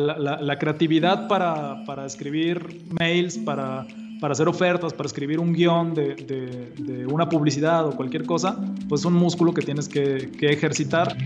la, creatividad para, para, escribir mails, para, para, hacer ofertas, para escribir un guion de, de, una publicidad o cualquier cosa, pues es un músculo que tienes que, que ejercitar.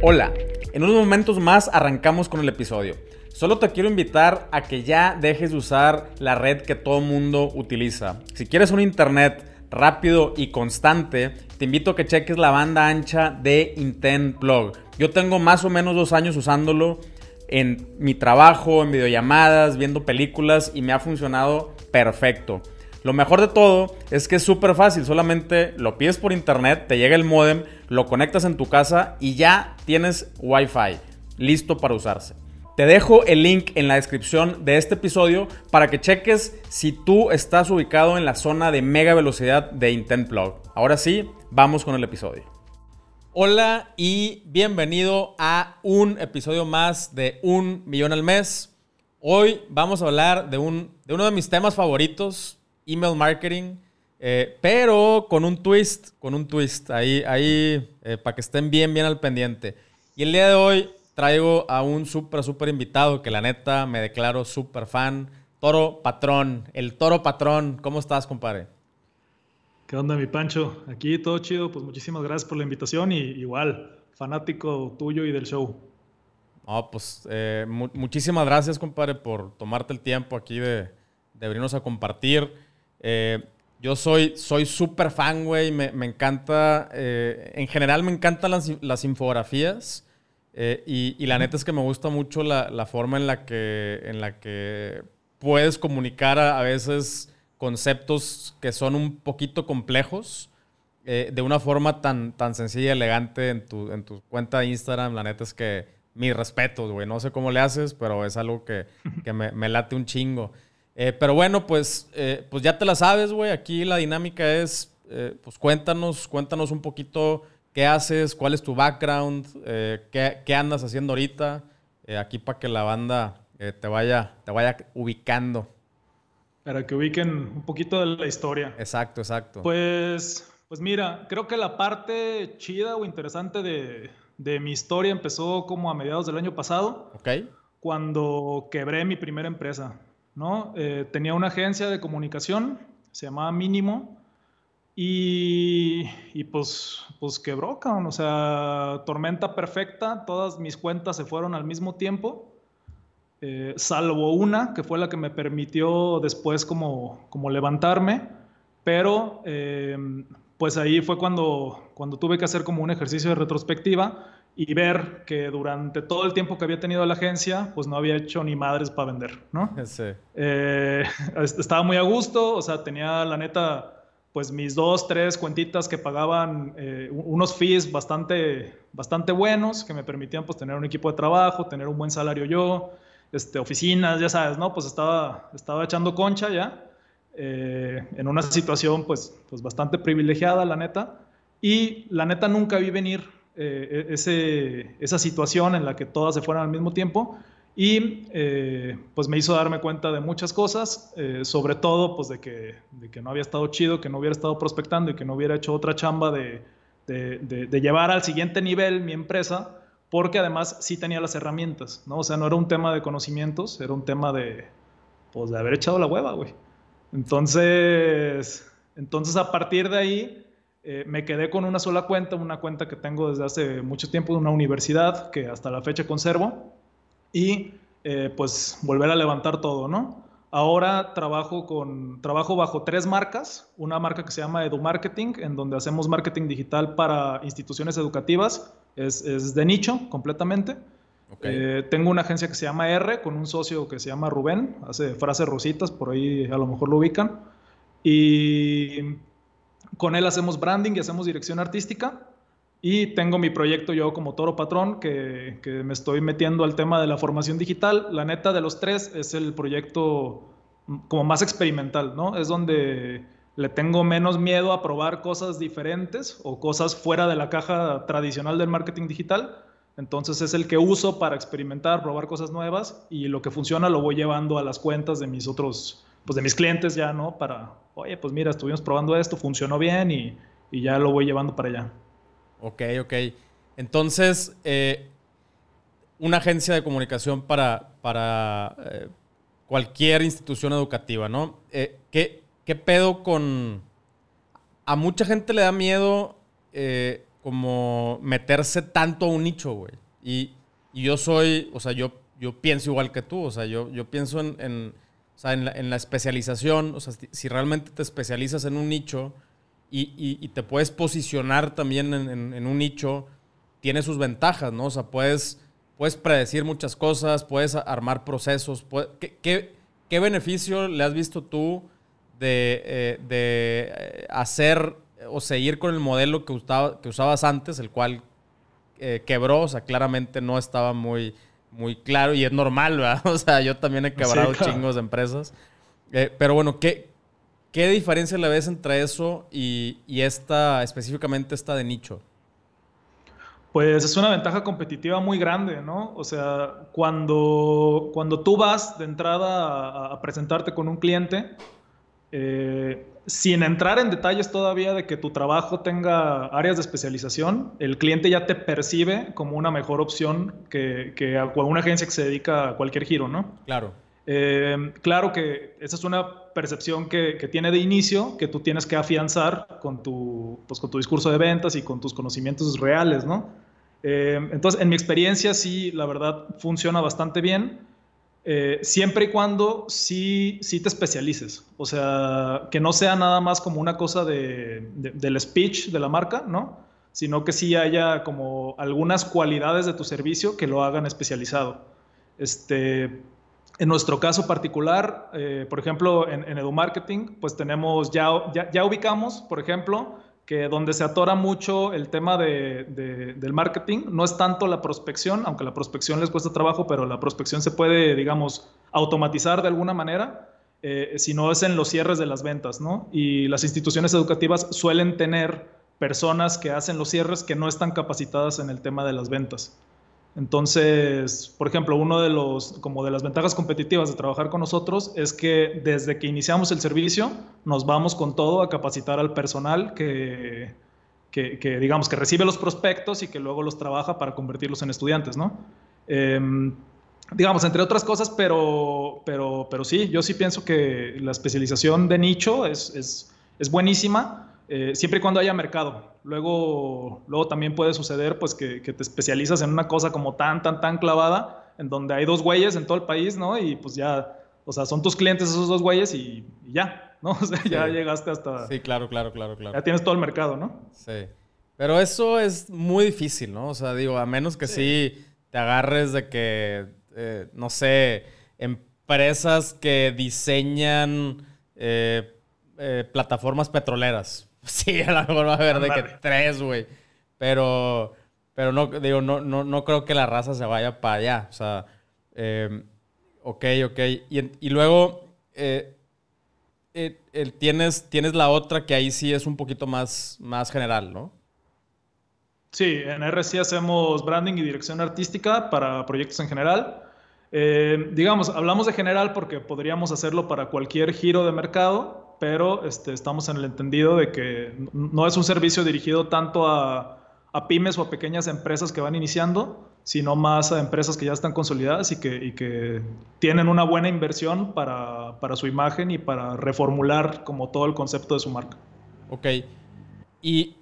Hola, en unos momentos más arrancamos con el episodio. Solo te quiero invitar a que ya dejes de usar la red que todo mundo utiliza. Si quieres un internet rápido y constante, te invito a que cheques la banda ancha de Intent Plug. Yo tengo más o menos dos años usándolo en mi trabajo, en videollamadas, viendo películas y me ha funcionado perfecto. Lo mejor de todo es que es súper fácil, solamente lo pides por internet, te llega el modem, lo conectas en tu casa y ya tienes Wi-Fi listo para usarse. Te dejo el link en la descripción de este episodio para que cheques si tú estás ubicado en la zona de mega velocidad de Intent. Ahora sí, vamos con el episodio. Hola y bienvenido a un episodio más de Un Millón al Mes. Hoy vamos a hablar de, un, de uno de mis temas favoritos, email marketing, eh, pero con un twist, con un twist, ahí, ahí eh, para que estén bien, bien al pendiente. Y el día de hoy traigo a un súper, súper invitado que la neta me declaro súper fan. Toro Patrón, el Toro Patrón. ¿Cómo estás, compadre? ¿Qué onda, mi Pancho? Aquí todo chido. Pues muchísimas gracias por la invitación y igual, fanático tuyo y del show. No, pues eh, muchísimas gracias, compadre, por tomarte el tiempo aquí de, de venirnos a compartir. Eh, yo soy súper fan, güey. Me, me, encanta, eh, en general me encantan las, las infografías. Eh, y, la neta es que me gusta mucho la, forma en la, que, en la que puedes comunicar a, veces conceptos que son un poquito complejos eh, de una forma tan, tan sencilla y elegante en tu, en tu cuenta de Instagram. La neta es que mi respeto, güey. No sé cómo le haces, pero es algo que, me, late un chingo. Eh, pero bueno, pues, pues ya te la sabes, güey. Aquí la dinámica es, pues cuéntanos, cuéntanos un poquito ¿Qué haces? ¿Cuál es tu background? Eh, ¿qué, andas haciendo ahorita? Eh, aquí para que la banda eh, te, vaya, te vaya ubicando. Para que ubiquen un poquito de la historia. Exacto, exacto. Pues, pues mira, creo que la parte chida o interesante de, de mi historia empezó como a mediados del año pasado. Ok. Cuando quebré mi primera empresa. ¿no? tenía una agencia de comunicación, se llamaba Mínimo y, pues, pues quebró, cabrón. O sea, tormenta perfecta. Todas mis cuentas se fueron al mismo tiempo. Eh, salvo una, que fue la que me permitió después como, como levantarme. Pero eh, pues ahí fue cuando, cuando tuve que hacer como un ejercicio de retrospectiva y ver que durante todo el tiempo que había tenido la agencia, pues no había hecho ni madres para vender, ¿no? Sí. Eh, estaba muy a gusto, o sea, tenía la neta pues mis dos, tres cuentitas que pagaban eh, unos fees bastante, bastante buenos, que me permitían pues tener un equipo de trabajo, tener un buen salario yo, este, oficinas, ya sabes, ¿no? Pues estaba, estaba echando concha ya, eh, en una situación pues, pues bastante privilegiada, la neta, y la neta nunca vi venir eh, e-, ese, esa situación en la que todas se fueran al mismo tiempo, y eh, pues me hizo darme cuenta de muchas cosas, eh, sobre todo pues de que, de que, no había estado chido, que no hubiera estado prospectando y que no hubiera hecho otra chamba de, de, llevar al siguiente nivel mi empresa, porque además sí tenía las herramientas, ¿no? O sea, no era un tema de conocimientos, era un tema de, pues, de haber echado la hueva, güey. Entonces, entonces a partir de ahí eh, me quedé con una sola cuenta, una cuenta que tengo desde hace mucho tiempo de una universidad que hasta la fecha conservo y eh, pues volver a levantar todo, ¿no? Ahora trabajo, con, trabajo bajo tres marcas, una marca que se llama EduMarketing, en donde hacemos marketing digital para instituciones educativas, es, es de nicho completamente. Eh, tengo una agencia que se llama R, con un socio que se llama Rubén, hace frases rositas, por ahí a lo mejor lo ubican. Y con él hacemos branding y hacemos dirección artística. Y tengo mi proyecto yo como toro patrón, que, me estoy metiendo al tema de la formación digital. La neta de los tres es el proyecto como más experimental, ¿no? Es donde le tengo menos miedo a probar cosas diferentes o cosas fuera de la caja tradicional del marketing digital. Entonces es el que uso para experimentar, probar cosas nuevas y lo que funciona lo voy llevando a las cuentas de mis otros, pues de mis clientes ya, ¿no? Para, oye, pues mira, estuvimos probando esto, funcionó bien y, y ya lo voy llevando para allá. Ok, ok. Entonces, eh, una agencia de comunicación para, para eh, cualquier institución educativa, ¿no? Eh, ¿qué, ¿qué, pedo con... A mucha gente le da miedo como meterse tanto a un nicho, güey. Y, y, yo soy, o sea, yo, yo pienso igual que tú, o sea, yo, yo pienso en, en, la, especialización, o sea, si realmente te especializas en un nicho y, y, y te puedes posicionar también en, un nicho, tiene sus ventajas, ¿no? O sea, puedes puedes predecir muchas cosas, puedes armar procesos. ¿qué, qué, beneficio le has visto tú de, eh, de, eh, hacer o seguir con el modelo que, que usabas antes, el cual eh, quebró? O sea, claramente no estaba muy, muy claro y es normal, ¿verdad? O sea, yo también he quebrado chingos de empresas. pero bueno, ¿qué, ¿qué diferencia le ves entre eso y, y esta, específicamente esta de nicho? Pues es una ventaja competitiva muy grande, ¿no? O sea, cuando, cuando tú vas de entrada a, presentarte con un cliente, eh, sin entrar en detalles todavía de que tu trabajo tenga áreas de especialización, el cliente ya te percibe como una mejor opción que, que a una agencia que se dedica a cualquier giro, ¿no? Claro. Eh, claro que esa es una percepción que, tiene de inicio, que tú tienes que afianzar con tu, pues, con tu discurso de ventas y con tus conocimientos reales, ¿no? Eh, entonces, en mi experiencia, sí, la verdad, funciona bastante bien. Eh, siempre y cuando sí, sí te especialices. O sea, que no sea nada más como una cosa de, del speech de la marca, ¿no? Sino que sí haya como algunas cualidades de tu servicio que lo hagan especializado. Este, en nuestro caso particular, eh, por ejemplo, en, en EduMarketing, pues tenemos, ya, ubicamos, por ejemplo, que donde se atora mucho el tema de, del marketing no es tanto la prospección, aunque la prospección les cuesta trabajo, pero la prospección se puede, digamos, automatizar de alguna manera, eh, sino es en los cierres de las ventas, ¿no? Y las instituciones educativas suelen tener personas que hacen los cierres que no están capacitadas en el tema de las ventas. Entonces, por ejemplo, uno de los como de las ventajas competitivas de trabajar con nosotros es que desde que iniciamos el servicio nos vamos con todo a capacitar al personal que, que, digamos que recibe los prospectos y que luego los trabaja para convertirlos en estudiantes, ¿no? Em, digamos, entre otras cosas, pero, pero, pero sí, yo sí pienso que la especialización de nicho es, es, es buenísima eh, siempre y cuando haya mercado. Luego, luego también puede suceder pues que, te especializas en una cosa como tan, tan, tan clavada, en donde hay dos güeyes en todo el país, ¿no? Y pues ya, o sea, son tus clientes esos dos güeyes y, ya, ¿no? O sea, ya llegaste hasta... Sí, claro, claro, claro, claro. Ya tienes todo el mercado, ¿no? Sí. Pero eso es muy difícil, ¿no? O sea, digo, a menos que sí, te agarres de que, eh, no sé, empresas que diseñan eh, plataformas petroleras, Sí, a lo mejor va a haber de que tres, güey. Pero, pero no, digo, no, no, no creo que la raza se vaya para allá. O sea, eh, ok, ok. Y, y luego eh, eh, tienes, tienes la otra que ahí sí es un poquito más, más general, ¿no? Sí, en RC hacemos branding y dirección artística para proyectos en general. digamos, hablamos de general porque podríamos hacerlo para cualquier giro de mercado, pero este, estamos en el entendido de que no es un servicio dirigido tanto a, pymes o a pequeñas empresas que van iniciando, sino más a empresas que ya están consolidadas y que, que tienen una buena inversión para, su imagen y para reformular como todo el concepto de su marca. Ok. Y,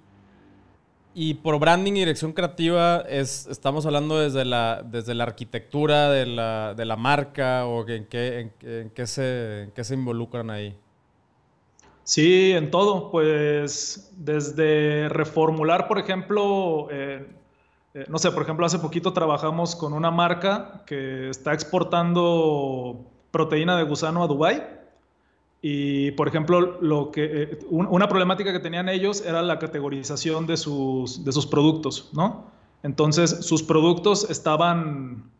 y por branding y dirección creativa, es, ¿estamos hablando desde la, desde la arquitectura de la, marca o en qué, en, qué se, en qué se involucran ahí? Sí, en todo, pues desde reformular, por ejemplo, eh, eh, no sé, por ejemplo, hace poquito trabajamos con una marca que está exportando proteína de gusano a Dubái y, por ejemplo, lo que, eh, una problemática que tenían ellos era la categorización de sus, de sus productos, ¿no? Entonces, sus productos estaban,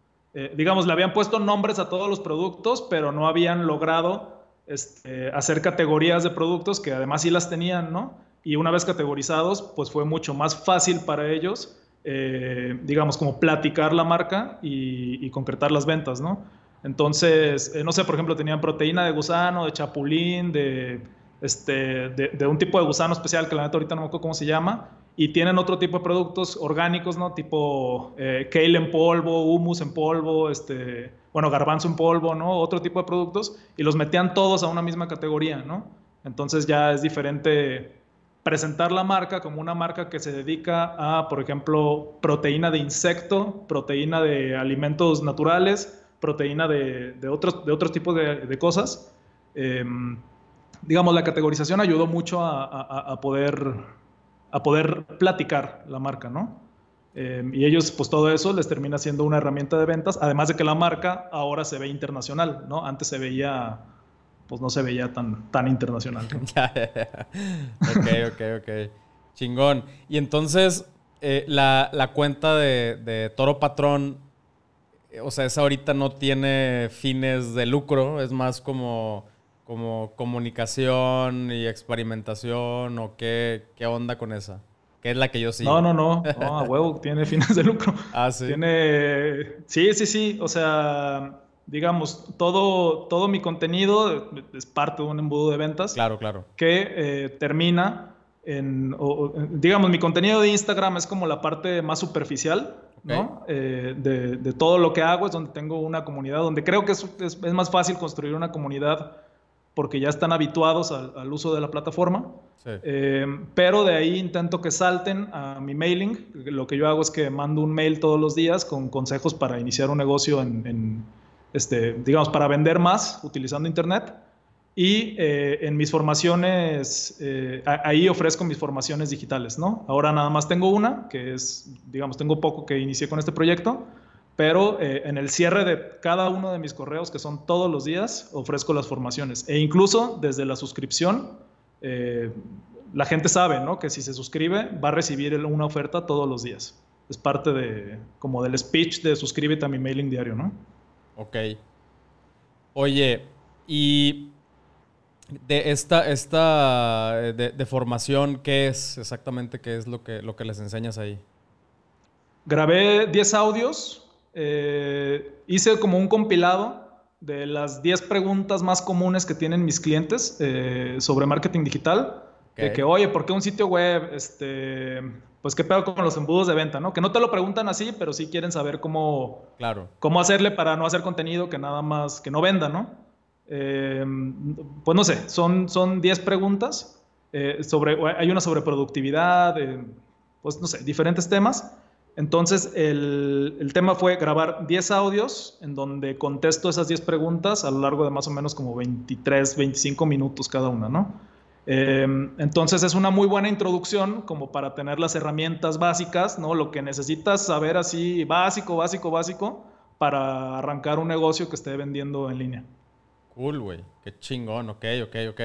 digamos, le habían puesto nombres a todos los productos, pero no habían logrado este, hacer categorías de productos que además sí las tenían, ¿no? Y una vez categorizados, pues fue mucho más fácil para ellos, eh, digamos, como platicar la marca y, concretar las ventas, ¿no? Entonces, no sé, por ejemplo, tenían proteína de gusano, de chapulín, de, este, de, un tipo de gusano especial que la neta ahorita no me acuerdo cómo se llama, y tienen otro tipo de productos orgánicos, ¿no? Tipo eh, kale en polvo, humus en polvo, este, bueno, garbanzo en polvo, ¿no? Otro tipo de productos, y los metían todos a una misma categoría, ¿no? Entonces ya es diferente presentar la marca como una marca que se dedica a, por ejemplo, proteína de insecto, proteína de alimentos naturales, proteína de, otros, de otros tipos de, cosas. Em, digamos, la categorización ayudó mucho a poder a poder platicar la marca, ¿no? Eh, y ellos, pues todo eso les termina siendo una herramienta de ventas, además de que la marca ahora se ve internacional, ¿no? Antes se veía, pues no se veía tan, tan internacional. ok, ok, ok. Chingón. Y entonces, eh, la, cuenta de, Toro Patrón, o sea, esa ahorita no tiene fines de lucro, es más como como comunicación y experimentación o qué, qué onda con esa? ¿Qué es la que yo sigo? No, no, no, no, a huevo, tiene fines de lucro. Ah, sí. Tiene, sí, sí, sí, o sea, digamos, todo, todo mi contenido es parte de un embudo de ventas. Claro, claro. Que eh, termina en, digamos, mi contenido de Instagram es como la parte más superficial, ¿no? Eh, de, de, todo lo que hago, es donde tengo una comunidad, donde creo que es, es, es más fácil construir una comunidad porque ya están habituados al, uso de la plataforma. Eh, pero de ahí intento que salten a mi mailing. Lo que yo hago es que mando un mail todos los días con consejos para iniciar un negocio en, este, digamos, para vender más utilizando Internet. Y eh, en mis formaciones, eh, ahí ofrezco mis formaciones digitales, ¿no? Ahora nada más tengo una, que es, digamos, tengo poco que inicié con este proyecto pero eh, en el cierre de cada uno de mis correos, que son todos los días, ofrezco las formaciones. E incluso desde la suscripción, eh, la gente sabe ¿no? que si se suscribe va a recibir una oferta todos los días. Es parte de, como del speech de suscríbete a mi mailing diario, ¿no? Ok. Oye, y de esta, esta de, de, formación, ¿qué es exactamente? ¿Qué es lo que, lo que les enseñas ahí? Grabé 10 audios eh, hice como un compilado de las 10 preguntas más comunes que tienen mis clientes eh, sobre marketing digital. De que, oye, ¿por qué un sitio web? Este, pues qué pedo con los embudos de venta, ¿no? Que no te lo preguntan así, pero sí quieren saber cómo, claro. cómo hacerle para no hacer contenido que nada más, que no venda, ¿no? Eh, pues no sé, son, son 10 preguntas. sobre, hay una sobre productividad, pues no sé, diferentes temas. Entonces, el, tema fue grabar 10 audios en donde contesto esas 10 preguntas a lo largo de más o menos como 23, 25 minutos cada una, ¿no? Eh, entonces es una muy buena introducción como para tener las herramientas básicas, ¿no? Lo que necesitas saber así básico, básico, básico para arrancar un negocio que esté vendiendo en línea. Cool, güey. Qué chingón. Ok, ok, ok.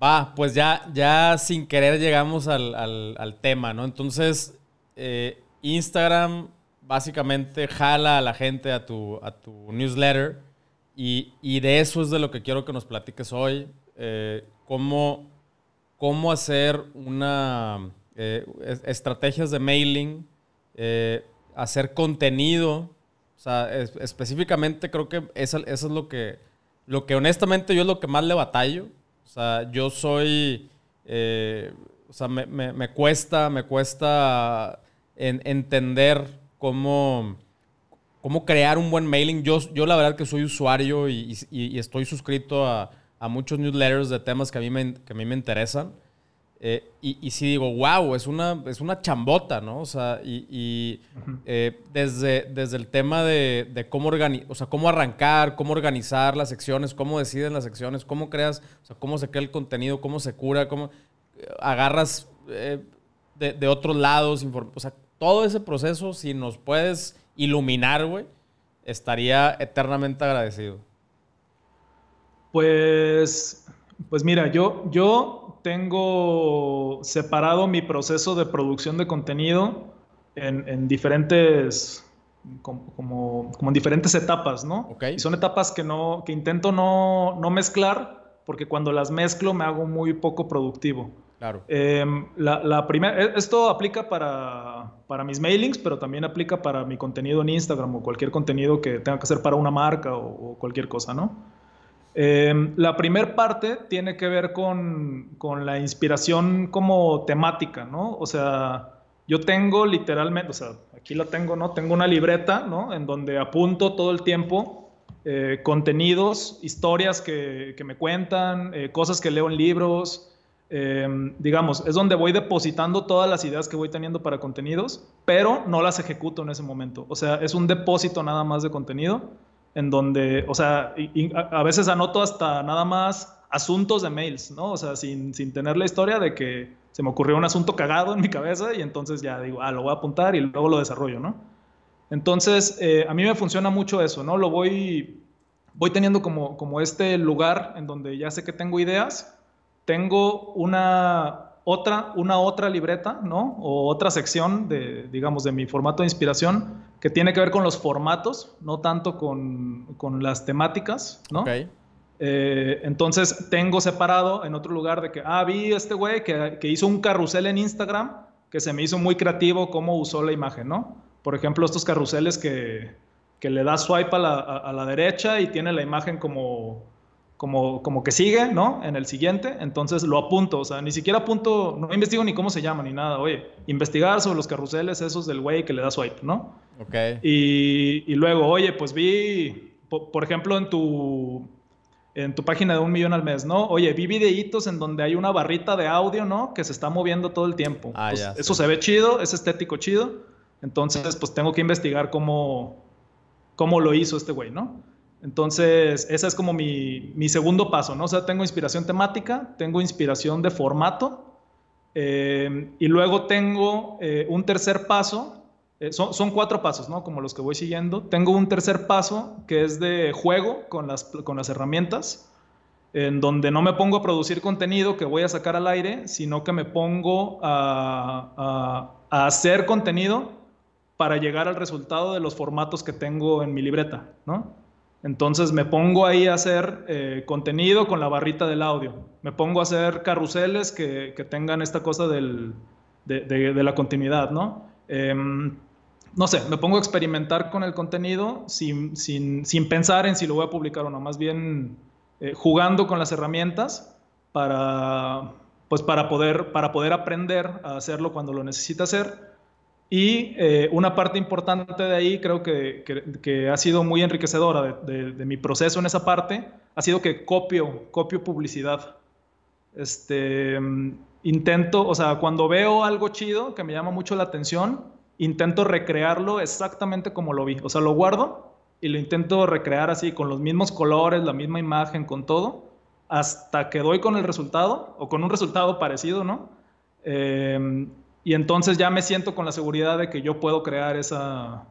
Va, pues ya, ya sin querer llegamos al, al tema, ¿no? Entonces, eh, Instagram básicamente jala a la gente a tu, a tu newsletter y, de eso es de lo que quiero que nos platiques hoy. Eh, cómo, cómo, hacer una eh, estrategias de mailing, hacer contenido. O sea, específicamente creo que eso, es lo que, lo que honestamente yo es lo que más le batallo. O sea, yo soy, o sea, me, me cuesta, me cuesta en entender cómo, cómo crear un buen mailing. Yo, yo la verdad que soy usuario y, estoy suscrito a, muchos newsletters de temas que a mí me, que a mí me interesan. Eh, y, y sí digo, wow, es una, es una chambota, ¿no? O sea, y, eh, desde, desde el tema de, cómo, o sea, cómo arrancar, cómo organizar las secciones, cómo deciden las secciones, cómo creas, o sea, cómo se crea el contenido, cómo se cura, cómo eh, agarras de, de, otros lados, o sea, todo ese proceso, si nos puedes iluminar, güey, estaría eternamente agradecido. Pues, pues mira, yo, yo tengo separado mi proceso de producción de contenido en, diferentes, como, en diferentes etapas, ¿no? Okay. Y son etapas que, no, que intento no, no mezclar, porque cuando las mezclo me hago muy poco productivo. Claro. Em, la, primera, e, esto aplica para, para, mis mailings, pero también aplica para mi contenido en Instagram o cualquier contenido que tenga que hacer para una marca o, cualquier cosa, ¿no? Em, la primera parte tiene que ver con, con, la inspiración como temática, ¿no? O sea, yo tengo literalmente, o sea, aquí la tengo, ¿no? Tengo una libreta, ¿no? En donde apunto todo el tiempo eh, contenidos, historias que, que me cuentan, eh, cosas que leo en libros, Em, digamos, es donde voy depositando todas las ideas que voy teniendo para contenidos, pero no las ejecuto en ese momento. O sea, es un depósito nada más de contenido, en donde, o sea, a, veces anoto hasta nada más asuntos de mails, ¿no? O sea, sin, sin, tener la historia de que se me ocurrió un asunto cagado en mi cabeza y entonces ya digo, ah, lo voy a apuntar y luego lo desarrollo, ¿no? Entonces, eh, a mí me funciona mucho eso, ¿no? Lo voy, voy teniendo como, como este lugar en donde ya sé que tengo ideas tengo una otra, una otra libreta, ¿no? O otra sección de, digamos, de mi formato de inspiración que tiene que ver con los formatos, no tanto con, con las temáticas, ¿no? Eh, entonces tengo separado en otro lugar de que, ah, vi este güey que, que, hizo un carrusel en Instagram que se me hizo muy creativo cómo usó la imagen, ¿no? Por ejemplo, estos carruseles que, que le da swipe a la, a la derecha y tiene la imagen como como, como que sigue, ¿no? En el siguiente, entonces lo apunto, o sea, ni siquiera apunto, no investigo ni cómo se llama ni nada, oye, investigar sobre los carruseles esos del güey que le da swipe, ¿no? Ok. Y, y luego, oye, pues vi, por, ejemplo, en tu, en tu página de un millón al mes, ¿no? Oye, vi videitos en donde hay una barrita de audio, ¿no? Que se está moviendo todo el tiempo. Ah, pues, ya, eso se ve chido, es estético chido, entonces pues tengo que investigar cómo, cómo lo hizo este güey, ¿no? Entonces, ese es como mi, segundo paso, ¿no? O sea, tengo inspiración temática, tengo inspiración de formato, eh, y luego tengo eh, un tercer paso, eh, son, cuatro pasos, ¿no? Como los que voy siguiendo. Tengo un tercer paso que es de juego con las, con las herramientas, en donde no me pongo a producir contenido que voy a sacar al aire, sino que me pongo a, a hacer contenido para llegar al resultado de los formatos que tengo en mi libreta, ¿no? Entonces me pongo ahí a hacer eh, contenido con la barrita del audio. Me pongo a hacer carruseles que, tengan esta cosa de, la continuidad, ¿no? Em, no sé, me pongo a experimentar con el contenido sin, pensar en si lo voy a publicar o no, más bien eh, jugando con las herramientas para, pues para, poder, para poder aprender a hacerlo cuando lo necesita hacer y eh, una parte importante de ahí, creo que, que, ha sido muy enriquecedora de, de, mi proceso en esa parte, ha sido que copio, copio publicidad. Este, intento, o sea, cuando veo algo chido que me llama mucho la atención, intento recrearlo exactamente como lo vi. O sea, lo guardo y lo intento recrear así, con los mismos colores, la misma imagen, con todo, hasta que doy con el resultado, o con un resultado parecido, ¿no? Eh, y entonces ya me siento con la seguridad de que yo puedo crear esa,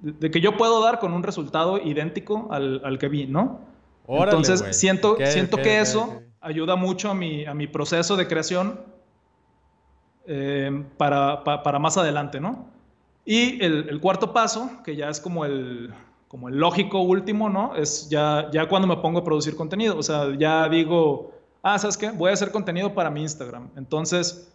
de que yo puedo dar con un resultado idéntico al, al que vi, ¿no? entonces siento, siento que eso ayuda mucho a mi, a mi proceso de creación eh, para, para, más adelante, ¿no? Y el, el, cuarto paso, que ya es como el, como el lógico último, ¿no? Es ya, ya cuando me pongo a producir contenido, o sea, ya digo, ah, ¿sabes qué? Voy a hacer contenido para mi Instagram. Entonces,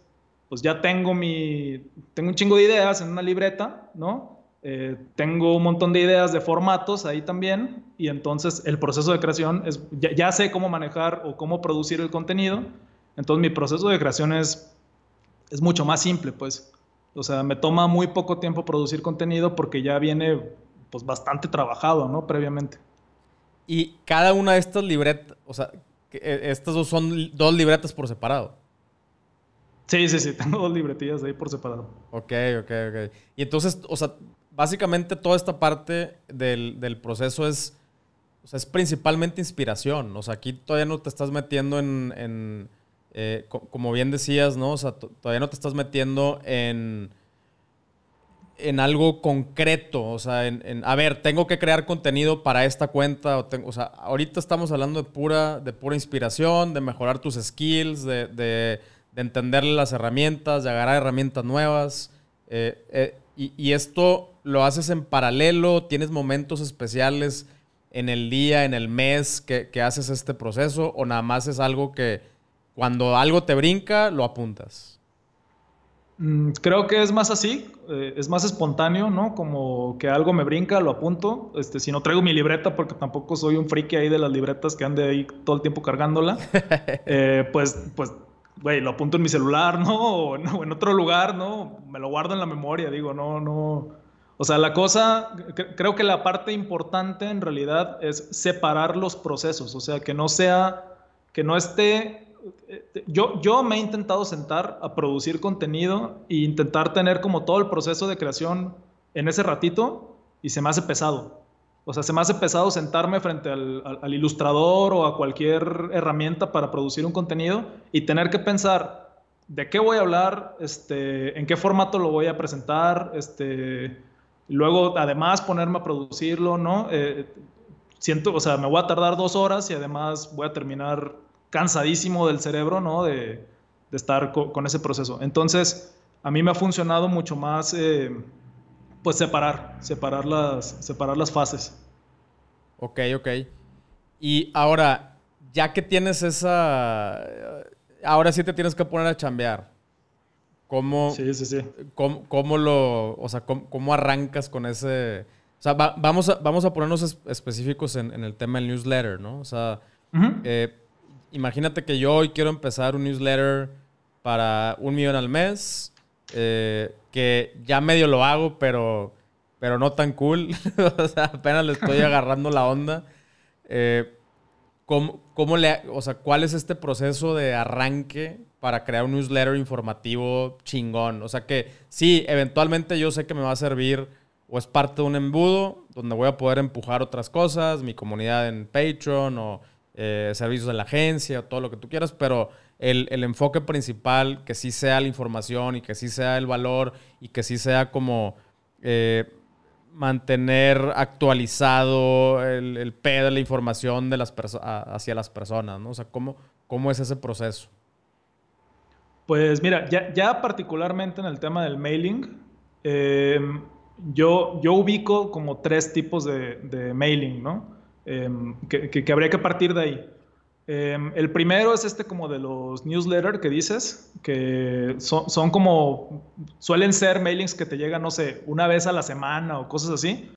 pues ya tengo mi, tengo un chingo de ideas en una libreta, ¿no? Eh, tengo un montón de ideas de formatos ahí también y entonces el proceso de creación es, ya, sé cómo manejar o cómo producir el contenido, entonces mi proceso de creación es, es mucho más simple, pues. O sea, me toma muy poco tiempo producir contenido porque ya viene pues bastante trabajado, ¿no? Previamente. Y cada una de estas libretas, o sea, eh, estas dos son dos libretas por separado. Sí, sí, sí, tengo dos libretillas ahí por separado. Ok, ok, ok. Y entonces, o sea, básicamente toda esta parte del, proceso es, o sea, es principalmente inspiración. O sea, aquí todavía no te estás metiendo en, eh, como bien decías, ¿no? O sea, todavía no te estás metiendo en, en algo concreto. O sea, en, a ver, tengo que crear contenido para esta cuenta. O, sea, ahorita estamos hablando de pura, de pura inspiración, de mejorar tus skills, de entenderle las herramientas, de agarrar herramientas nuevas. Eh, eh, y, esto lo haces en paralelo, tienes momentos especiales en el día, en el mes que, haces este proceso, o nada más es algo que, cuando algo te brinca, lo apuntas. Mm, creo que es más así, eh, es más espontáneo, ¿no? Como que algo me brinca, lo apunto. Este, si no traigo mi libreta, porque tampoco soy un friki ahí de las libretas que ande ahí todo el tiempo cargándola, eh, pues, pues, güey, lo apunto en mi celular, ¿no? O, en otro lugar, ¿no? Me lo guardo en la memoria, digo, no, no. O sea, la cosa, creo que la parte importante en realidad es separar los procesos, o sea, que no sea, que no esté yo, yo me he intentado sentar a producir contenido e intentar tener como todo el proceso de creación en ese ratito y se me hace pesado. O sea, se me hace pesado sentarme frente al, ilustrador o a cualquier herramienta para producir un contenido y tener que pensar de qué voy a hablar, este, en qué formato lo voy a presentar, este, luego además ponerme a producirlo, ¿no? Eh, siento, o sea, me voy a tardar dos horas y además voy a terminar cansadísimo del cerebro, ¿no? De, estar con ese proceso. Entonces, a mí me ha funcionado mucho más, eh, pues, separar, separar las, separar las fases. Ok, ok. Y ahora, ya que tienes esa... Ahora sí te tienes que poner a chambear. ¿Cómo, sí, sí, sí. cómo, lo... O sea, cómo, arrancas con ese... O sea, vamos, a, vamos a ponernos específicos en, el tema del newsletter, ¿no? O sea, imagínate que yo hoy quiero empezar un newsletter para un millón al mes, eh, que ya medio lo hago, pero, pero no tan cool. o sea, apenas le estoy agarrando la onda. Eh, ¿cómo, le, o sea, ¿Cuál es este proceso de arranque para crear un newsletter informativo chingón? O sea, que sí, eventualmente yo sé que me va a servir o es parte de un embudo donde voy a poder empujar otras cosas, mi comunidad en Patreon o eh, servicios de la agencia, todo lo que tú quieras, pero el, enfoque principal, que sí sea la información y que sí sea el valor y que sí sea como eh, mantener actualizado el, el P de la información de las hacia las personas, ¿no? O sea, ¿cómo, cómo es ese proceso? Pues mira, ya, particularmente en el tema del mailing, em, yo, yo ubico como tres tipos de, de mailing, ¿no? Em, que, habría que partir de ahí. Em, el primero es este como de los newsletters que dices, que son, como, suelen ser mailings que te llegan, no sé, una vez a la semana o cosas así,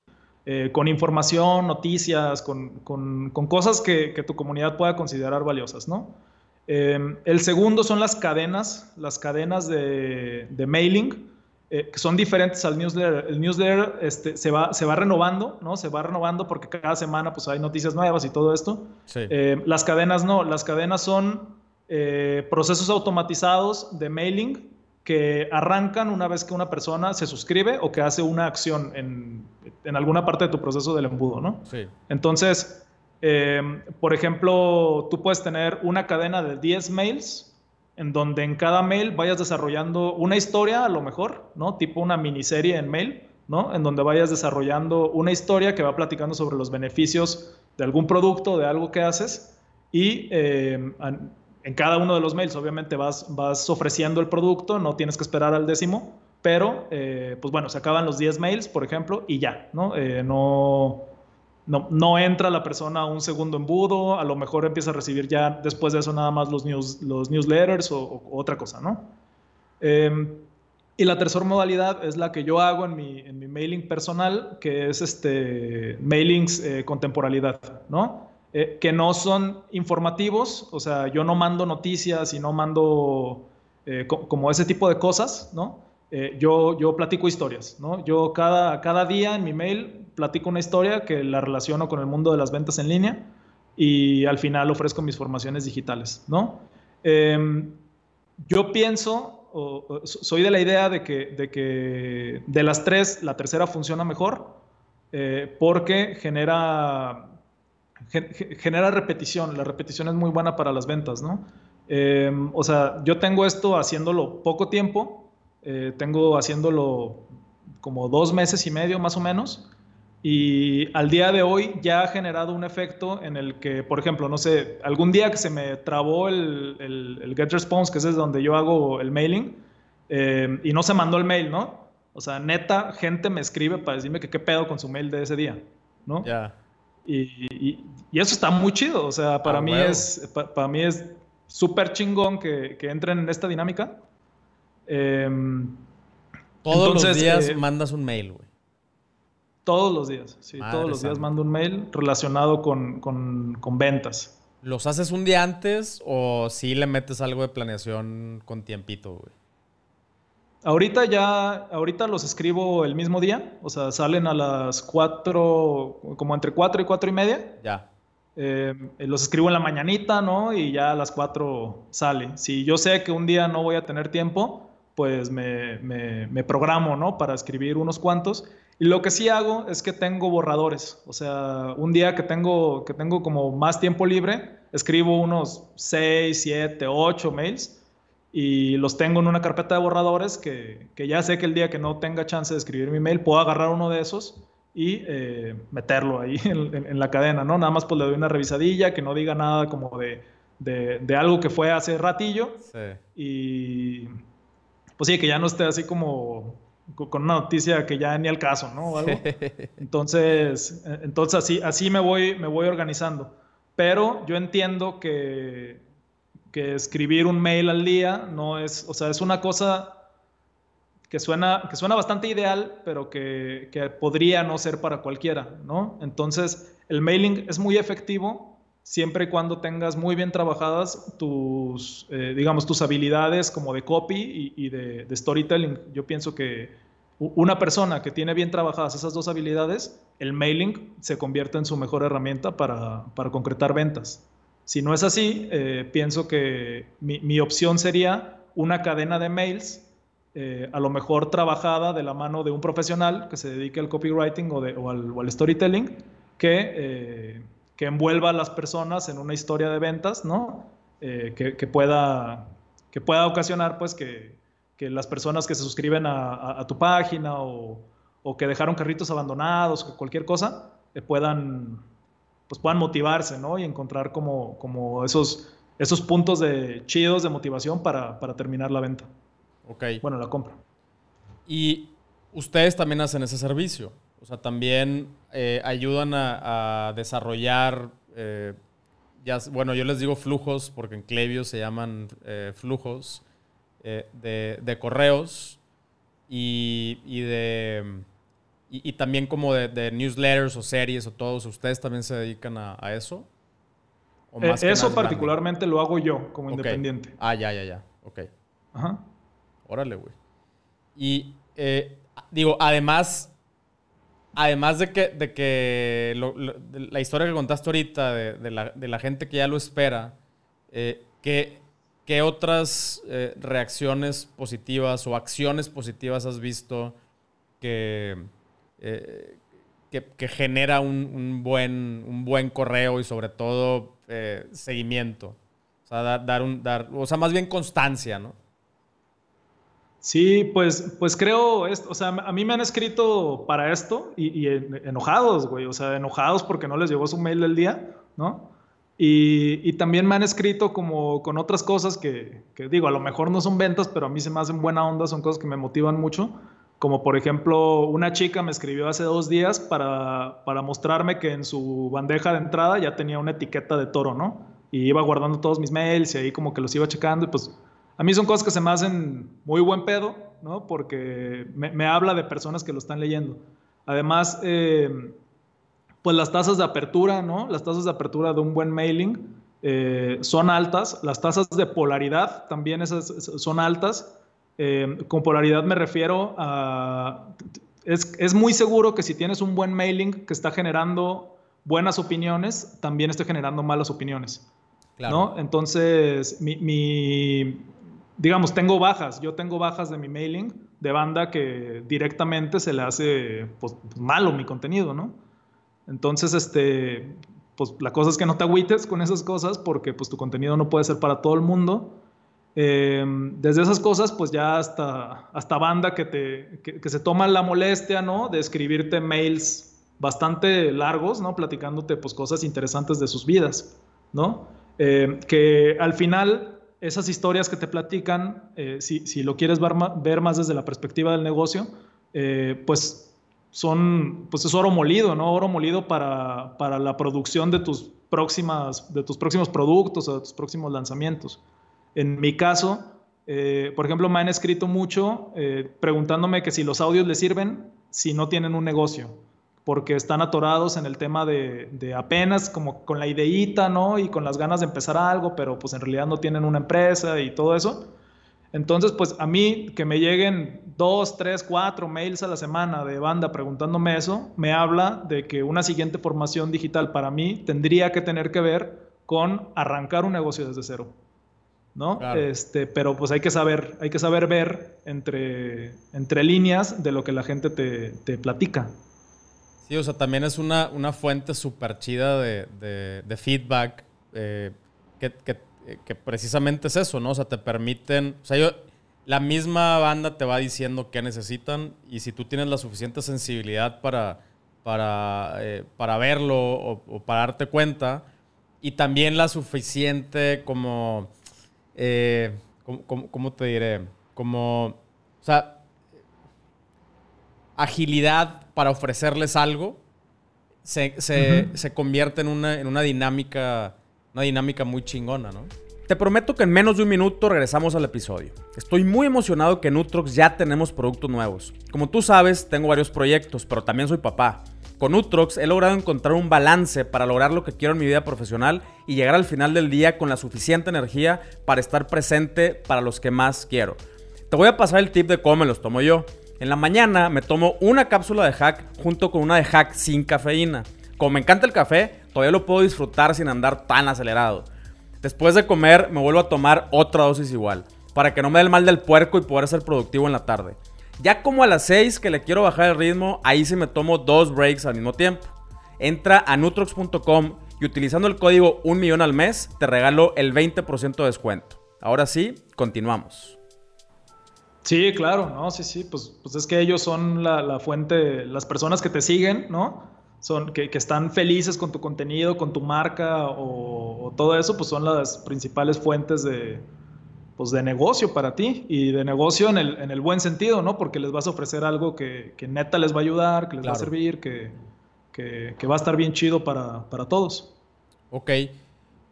eh, con información, noticias, con, cosas que, tu comunidad pueda considerar valiosas, ¿no? Em, el segundo son las cadenas, las cadenas de, de mailing, eh, que son diferentes al newsletter. El newsletter este, se, va, se va renovando, ¿no? Se va renovando porque cada semana pues, hay noticias nuevas y todo esto. Eh, las cadenas no, las cadenas son eh, procesos automatizados de mailing que arrancan una vez que una persona se suscribe o que hace una acción en, en alguna parte de tu proceso del embudo, ¿no? Sí. Entonces, por ejemplo, tú puedes tener una cadena de 10 mails en donde en cada mail vayas desarrollando una historia a lo mejor, ¿no? Tipo una miniserie en mail, ¿no? En donde vayas desarrollando una historia que va platicando sobre los beneficios de algún producto, de algo que haces, y eh, en cada uno de los mails obviamente vas, vas ofreciendo el producto, no tienes que esperar al décimo, pero eh, pues bueno, se acaban los 10 mails, por ejemplo, y ya, ¿no? Eh, no no, entra la persona a un segundo embudo, a lo mejor empieza a recibir ya después de eso nada más los, news, los newsletters o, otra cosa, ¿no? Em, y la tercera modalidad es la que yo hago en mi, en mi mailing personal, que es este, mailings eh, con temporalidad, ¿no? Eh, que no son informativos, o sea, yo no mando noticias y no mando eh, como ese tipo de cosas, ¿no? yo, yo platico historias, ¿no? Yo cada, cada día en mi mail platico una historia que la relaciono con el mundo de las ventas en línea y al final ofrezco mis formaciones digitales, ¿no? Em, yo pienso, o, soy de la idea de que, de que de las tres, la tercera funciona mejor eh, porque genera, genera repetición. La repetición es muy buena para las ventas, ¿no? Em, o sea, yo tengo esto haciéndolo poco tiempo, eh, tengo haciéndolo como dos meses y medio más o menos, y al día de hoy ya ha generado un efecto en el que, por ejemplo, no sé, algún día que se me trabó el, el, Get Response, que es donde yo hago el mailing, eh, y no se mandó el mail, ¿no? O sea, neta, gente me escribe para decirme que qué pedo con su mail de ese día, ¿no? Ya. Y, y, eso está muy chido, o sea, para, mí, es, para mí es súper chingón que, que, entren en esta dinámica. Em, todos los días eh, mandas un mail, güey. Todos los días, sí, todos los días mando un mail relacionado con, con, con, ventas. ¿Los haces un día antes o sí le metes algo de planeación con tiempito, güey? Ahorita ya, ahorita los escribo el mismo día, o sea, salen a las 4, como entre 4 y 4 y media. Ya. Eh, los escribo en la mañanita, ¿no? Y ya a las 4 sale. Si yo sé que un día no voy a tener tiempo, pues me, me, programo, ¿no? Para escribir unos cuantos. Y lo que sí hago es que tengo borradores. O sea, un día que tengo, que tengo como más tiempo libre, escribo unos 6, 7, 8 mails y los tengo en una carpeta de borradores que, que, ya sé que el día que no tenga chance de escribir mi mail, puedo agarrar uno de esos y eh, meterlo ahí en, la cadena, ¿no? Nada más pues le doy una revisadilla, que no diga nada como de, de, de algo que fue hace ratillo. Sí. Y pues sí, que ya no esté así como con una noticia que ya ni al caso, ¿no? Entonces, entonces así, así me, voy, me voy organizando. Pero yo entiendo que que escribir un mail al día no es, o sea, es una cosa que suena, que suena bastante ideal, pero que, que podría no ser para cualquiera, ¿no? Entonces, el mailing es muy efectivo siempre y cuando tengas muy bien trabajadas tus, eh, digamos, tus habilidades como de copy y, de, de, storytelling. Yo pienso que una persona que tiene bien trabajadas esas dos habilidades, el mailing se convierte en su mejor herramienta para, para concretar ventas. Si no es así, eh, pienso que mi, opción sería una cadena de mails, eh, a lo mejor trabajada de la mano de un profesional que se dedique al copywriting o, al, storytelling, que, que, envuelva a las personas en una historia de ventas, ¿no? Que, pueda, que pueda ocasionar pues que, las personas que se suscriben a, tu página o, o, que dejaron carritos abandonados o cualquier cosa puedan pues puedan motivarse, ¿no? Y encontrar como, como esos, esos puntos de chidos de motivación para, para terminar la venta. Ok. Bueno, la compra. Y ustedes también hacen ese servicio. O sea, también eh, ayudan a, desarrollar, eh, ya, bueno, yo les digo flujos porque en Clevio se llaman eh, flujos de, de, correos y, y de y, también como de, newsletters o series o todos, ¿ustedes también se dedican a, eso? Eh, eso particularmente lo hago yo como independiente. Ah, ya, ya, ya. Ok. Ajá. Órale, güey. Y eh, digo, además, además de que, de que la historia que contaste ahorita de, la, gente que ya lo espera, eh, ¿qué, otras reacciones positivas o acciones positivas has visto que, eh, que, genera un, buen, un buen correo y sobre todo eh, seguimiento. O sea, dar, un, dar, o sea, más bien constancia, ¿no? Sí, pues, pues creo, esto, o sea, a mí me han escrito para esto y, enojados, güey, o sea, enojados porque no les llegó su mail del día, ¿no? Y, y, también me han escrito como con otras cosas que, que, digo, a lo mejor no son ventas, pero a mí se me hacen buena onda, son cosas que me motivan mucho. Como por ejemplo, una chica me escribió hace dos días para, para, mostrarme que en su bandeja de entrada ya tenía una etiqueta de toro, ¿no? Y iba guardando todos mis mails y ahí como que los iba checando y pues a mí son cosas que se me hacen muy buen pedo, ¿no? Porque me, me habla de personas que lo están leyendo. Además, eh, pues las tasas de apertura, ¿no? Las tasas de apertura de un buen mailing eh, son altas, las tasas de polaridad también esas son altas eh, con polaridad me refiero a... Es, muy seguro que si tienes un buen mailing que está generando buenas opiniones, también esté generando malas opiniones. ¿no? Entonces, mi, digamos, tengo bajas. Yo tengo bajas de mi mailing de banda que directamente se le hace pues, malo mi contenido, ¿no? Entonces, este, pues la cosa es que no te agüites con esas cosas porque pues tu contenido no puede ser para todo el mundo Em, desde esas cosas, pues ya hasta, hasta banda que, te, que, se toma la molestia, ¿no? De escribirte mails bastante largos, ¿no? Platicándote, pues, cosas interesantes de sus vidas, ¿no? Em, que al final, esas historias que te platican, eh, si, si, lo quieres ver, más desde la perspectiva del negocio, eh, pues son, pues es oro molido, ¿no? Oro molido para, para la producción de tus próximas, de tus próximos productos o de tus próximos lanzamientos. En mi caso, eh, por ejemplo, me han escrito mucho preguntándome que si los audios les sirven si no tienen un negocio, porque están atorados en el tema de, de, apenas como con la ideita, ¿no? Y con las ganas de empezar algo, pero pues en realidad no tienen una empresa y todo eso. Entonces, pues a mí que me lleguen dos, tres, cuatro mails a la semana de banda preguntándome eso, me habla de que una siguiente formación digital para mí tendría que tener que ver con arrancar un negocio desde cero. ¿no? Este, pero pues hay que saber, hay que saber ver entre, entre líneas de lo que la gente te, te platica. Sí, o sea, también es una, una fuente súper chida de, de, feedback eh, que, que, que, precisamente es eso, ¿no? O sea, te permiten, o sea, yo, la misma banda te va diciendo qué necesitan y si tú tienes la suficiente sensibilidad para, para, eh, para verlo o, para darte cuenta y también la suficiente como eh, ¿cómo, te diré? Como, o sea, agilidad para ofrecerles algo, se, convierte en una, en una dinámica, una dinámica muy chingona, ¿no? Te prometo que en menos de un minuto regresamos al episodio. Estoy muy emocionado que en Utrox ya tenemos productos nuevos. Como tú sabes, tengo varios proyectos, pero también soy papá. Con Utrox he logrado encontrar un balance para lograr lo que quiero en mi vida profesional y llegar al final del día con la suficiente energía para estar presente para los que más quiero. Te voy a pasar el tip de cómo me los tomo yo. En la mañana me tomo una cápsula de hack junto con una de hack sin cafeína. Como me encanta el café, todavía lo puedo disfrutar sin andar tan acelerado. Después de comer me vuelvo a tomar otra dosis igual, para que no me dé el mal del puerco y poder ser productivo en la tarde. Ya como a las 6 que le quiero bajar el ritmo, ahí sí me tomo dos breaks al mismo tiempo. Entra a nutrox.com y utilizando el código 1 millón al mes te regalo el 20% de descuento. Ahora sí, continuamos. Sí, claro, no, sí, sí, pues, pues es que ellos son la, fuente, las personas que te siguen, ¿no? Son, que, están felices con tu contenido, con tu marca o todo eso, pues son las principales fuentes de, pues de negocio para ti y de negocio en el, en el buen sentido, ¿no? Porque les vas a ofrecer algo que, que neta les va a ayudar, que les va a servir, que, que, va a estar bien chido para, para, todos. Ok.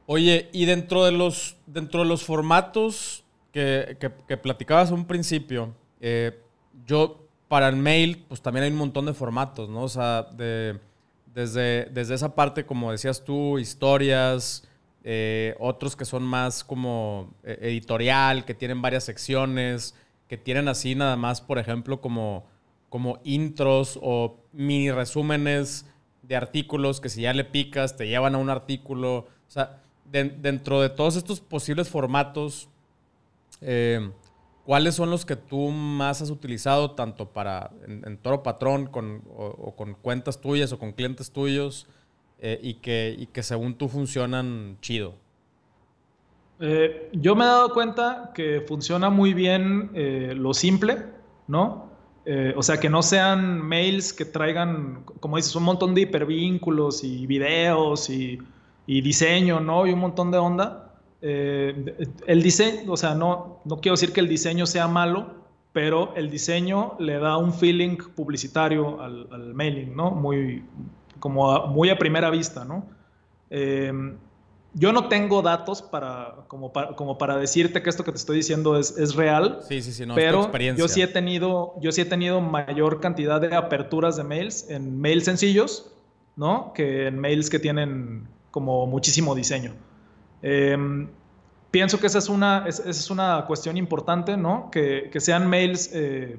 Oye, y dentro de los, dentro de los formatos que, que platicabas un principio, eh, yo para el mail, pues también hay un montón de formatos, ¿no? O sea, de, desde, desde esa parte, como decías tú, historias, eh, otros que son más como eh, editorial, que tienen varias secciones, que tienen así nada más, por ejemplo, como, como intros o mini resúmenes de artículos que si ya le picas te llevan a un artículo. O sea, dentro de todos estos posibles formatos, eh, ¿cuáles son los que tú más has utilizado tanto para en, Toro Patrón con, o, con cuentas tuyas o con clientes tuyos? Eh, y, que, y que según tú funcionan chido? Eh, yo me he dado cuenta que funciona muy bien lo simple, ¿no? o sea, que no sean mails que traigan, como dices, un montón de hipervínculos y videos y, y diseño, ¿no? Y un montón de onda. El diseño, o sea, no, no quiero decir que el diseño sea malo, pero el diseño le da un feeling publicitario al, al mailing, ¿no? Muy, como muy a primera vista, ¿no? Em, yo no tengo datos para como, para, como para decirte que esto que te estoy diciendo es, es real. Sí, sí, sí, no, pero yo sí he tenido, yo sí he tenido mayor cantidad de aperturas de mails en mails sencillos, ¿no? Que en mails que tienen como muchísimo diseño. Em, pienso que esa es una, esa es una cuestión importante, ¿no? Que, que sean mails eh,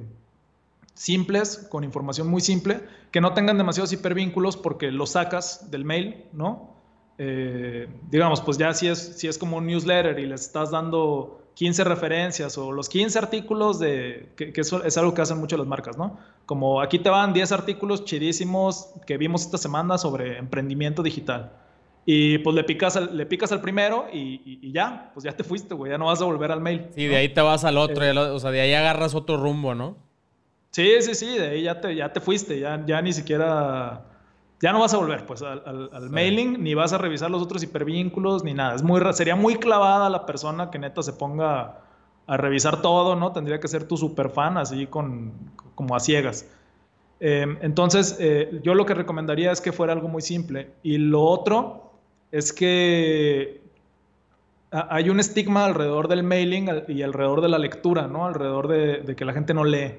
simples, con información muy simple, que no tengan demasiados hipervínculos porque los sacas del mail, ¿no? Eh, digamos, pues ya si es, si es como un newsletter y le estás dando 15 referencias o los 15 artículos de, que, eso es algo que hacen mucho las marcas, ¿no? Como aquí te van 10 artículos chidísimos que vimos esta semana sobre emprendimiento digital. Y pues le picas al, le picas al primero y, ya, pues ya te fuiste, güey, ya no vas a volver al mail. Sí, de ahí te vas al otro, eh, o sea, de ahí agarras otro rumbo, ¿no? Sí, sí, sí, de ahí ya te, ya te fuiste, ya, ya ni siquiera, ya no vas a volver pues al, mailing, ni vas a revisar los otros hipervínculos, ni nada. Es muy, sería muy clavada la persona que neta se ponga a revisar todo, ¿no? Tendría que ser tu super fan, así con, como a ciegas. Em, entonces, eh, yo lo que recomendaría es que fuera algo muy simple. Y lo otro es que hay un estigma alrededor del mailing y alrededor de la lectura, ¿no? Alrededor de, que la gente no lee.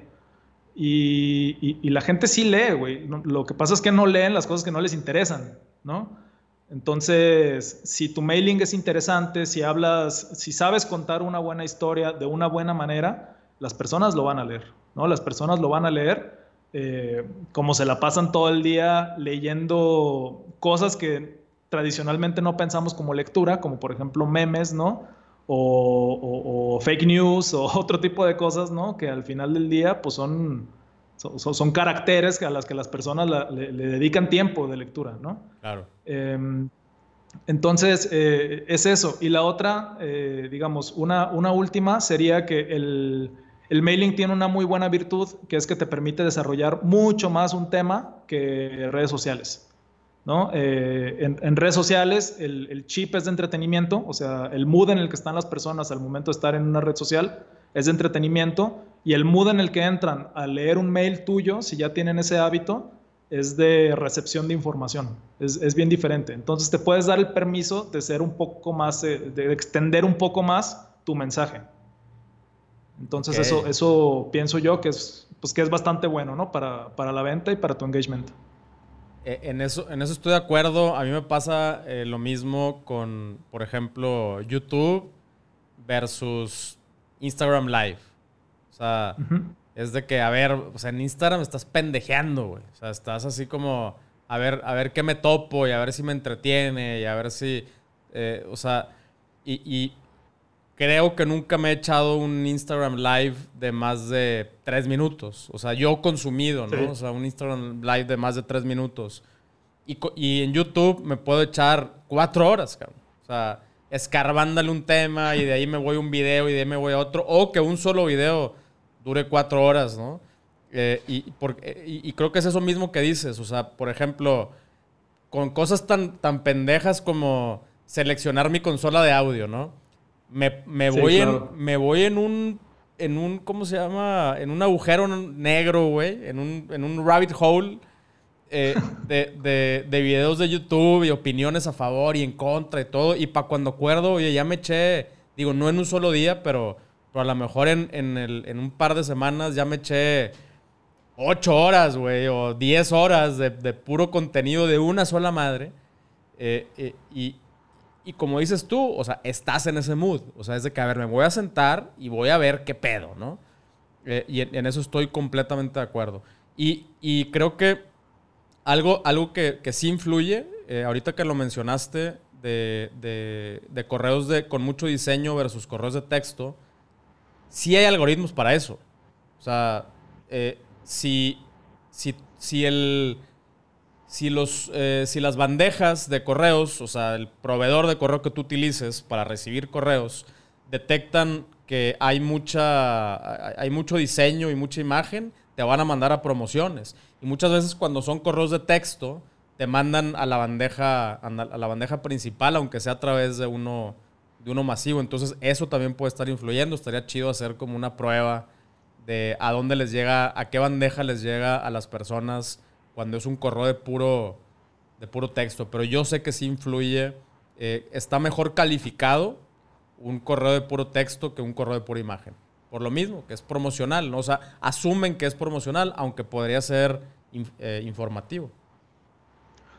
Y, la gente sí lee, güey. Lo que pasa es que no leen las cosas que no les interesan, ¿no? Entonces, si tu mailing es interesante, si hablas, si sabes contar una buena historia de una buena manera, las personas lo van a leer, ¿no? Las personas lo van a leer eh, como se la pasan todo el día leyendo cosas que tradicionalmente no pensamos como lectura, como por ejemplo memes, ¿no? O, fake news o otro tipo de cosas, ¿no? Que al final del día, pues son, son, caracteres a las que las personas le, dedican tiempo de lectura, ¿no? Claro. Em, entonces, eh, es eso. Y la otra, eh, digamos, una, una última sería que el, el mailing tiene una muy buena virtud, que es que te permite desarrollar mucho más un tema que redes sociales. ¿No? Eh, en, redes sociales el, chip es de entretenimiento, o sea, el mood en el que están las personas al momento de estar en una red social es de entretenimiento y el mood en el que entran a leer un mail tuyo, si ya tienen ese hábito, es de recepción de información, es, bien diferente. Entonces te puedes dar el permiso de ser un poco más, eh, de extender un poco más tu mensaje. Entonces eso, eso pienso yo que es, pues que es bastante bueno, ¿no? Para, para la venta y para tu engagement. Eh, en eso, en eso estoy de acuerdo. A mí me pasa eh, lo mismo con, por ejemplo, YouTube versus Instagram Live. O sea, es de que, a ver, o sea, en Instagram estás pendejeando, güey. O sea, estás así como, a ver, a ver qué me topo y a ver si me entretiene y a ver si, eh, o sea, y, creo que nunca me he echado un Instagram Live de más de tres minutos. O sea, yo consumido, ¿no? O sea, un Instagram Live de más de tres minutos. Y, en YouTube me puedo echar cuatro horas, cabrón. O sea, escarbándole un tema y de ahí me voy a un video y de ahí me voy a otro. O que un solo video dure cuatro horas, ¿no? Eh, y, y, creo que es eso mismo que dices. O sea, por ejemplo, con cosas tan, tan pendejas como seleccionar mi consola de audio, ¿no? Me, voy, en, me voy en un, en un, ¿cómo se llama? En un agujero negro, güey. En un, en un rabbit hole eh, de, de, videos de YouTube y opiniones a favor y en contra y todo. Y para cuando acuerdo, oye, ya me eché, digo, no en un solo día, pero, pero a lo mejor en, en, un par de semanas ya me eché ocho horas, güey, o diez horas de, puro contenido de una sola madre. Eh, eh, y, y como dices tú, o sea, estás en ese mood. O sea, es de que, a ver, me voy a sentar y voy a ver qué pedo, ¿no? Eh, y en, eso estoy completamente de acuerdo. Y, y creo que algo, algo que, que sí influye, eh, ahorita que lo mencionaste, de, de, de, correos de, con mucho diseño versus correos de texto, sí hay algoritmos para eso. O sea, eh, si, si, si el si, los, eh, si las bandejas de correos, o sea, el proveedor de correo que tú utilices para recibir correos, detectan que hay, mucha, hay mucho diseño y mucha imagen, te van a mandar a promociones. Y muchas veces cuando son correos de texto, te mandan a la bandeja, a la bandeja principal, aunque sea a través de uno, de uno masivo. Entonces, eso también puede estar influyendo. Estaría chido hacer como una prueba de a dónde les llega, a qué bandeja les llega a las personas cuando es un correo de puro, de puro texto, pero yo sé que sí influye, eh, está mejor calificado un correo de puro texto que un correo de pura imagen. Por lo mismo, que es promocional, ¿no? O sea, asumen que es promocional, aunque podría ser eh, informativo.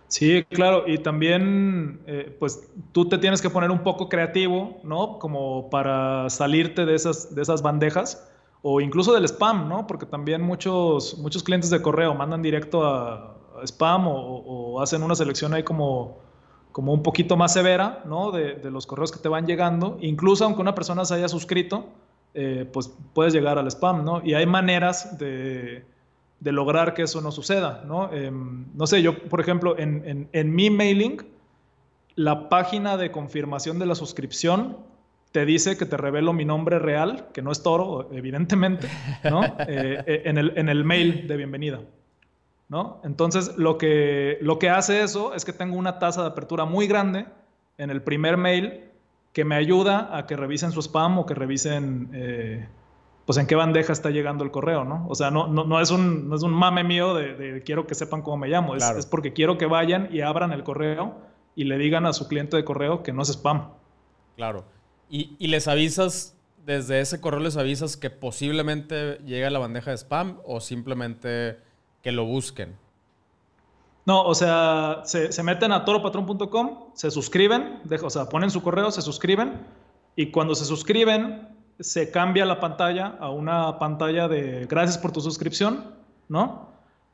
Sí, claro, y también, eh, pues tú te tienes que poner un poco creativo, ¿no? Como para salirte de esas, de esas bandejas o incluso del spam, ¿no? Porque también muchos, muchos clientes de correo mandan directo a, spam o, hacen una selección ahí como, como un poquito más severa, ¿no? De, los correos que te van llegando. Incluso aunque una persona se haya suscrito, eh, pues puedes llegar al spam, ¿no? Y hay maneras de, lograr que eso no suceda, ¿no? Em, no sé, yo, por ejemplo, en, en mi mailing, la página de confirmación de la suscripción te dice que te revelo mi nombre real, que no es Toro, evidentemente, ¿no? Eh, eh, en, el, en el mail de bienvenida. ¿no? Entonces, lo que, lo que hace eso es que tengo una tasa de apertura muy grande en el primer mail que me ayuda a que revisen su spam o que revisen eh, pues en qué bandeja está llegando el correo, ¿no? O sea, no, no, es, un, no es un mame mío de, quiero que sepan cómo me llamo, es, es, porque quiero que vayan y abran el correo y le digan a su cliente de correo que no es spam. Claro. Y, les avisas, desde ese correo les avisas que posiblemente llegue a la bandeja de spam o simplemente que lo busquen. No, o sea, se, meten a toropatrón.com, se suscriben, o sea, ponen su correo, se suscriben y cuando se suscriben se cambia la pantalla a una pantalla de gracias por tu suscripción, ¿no?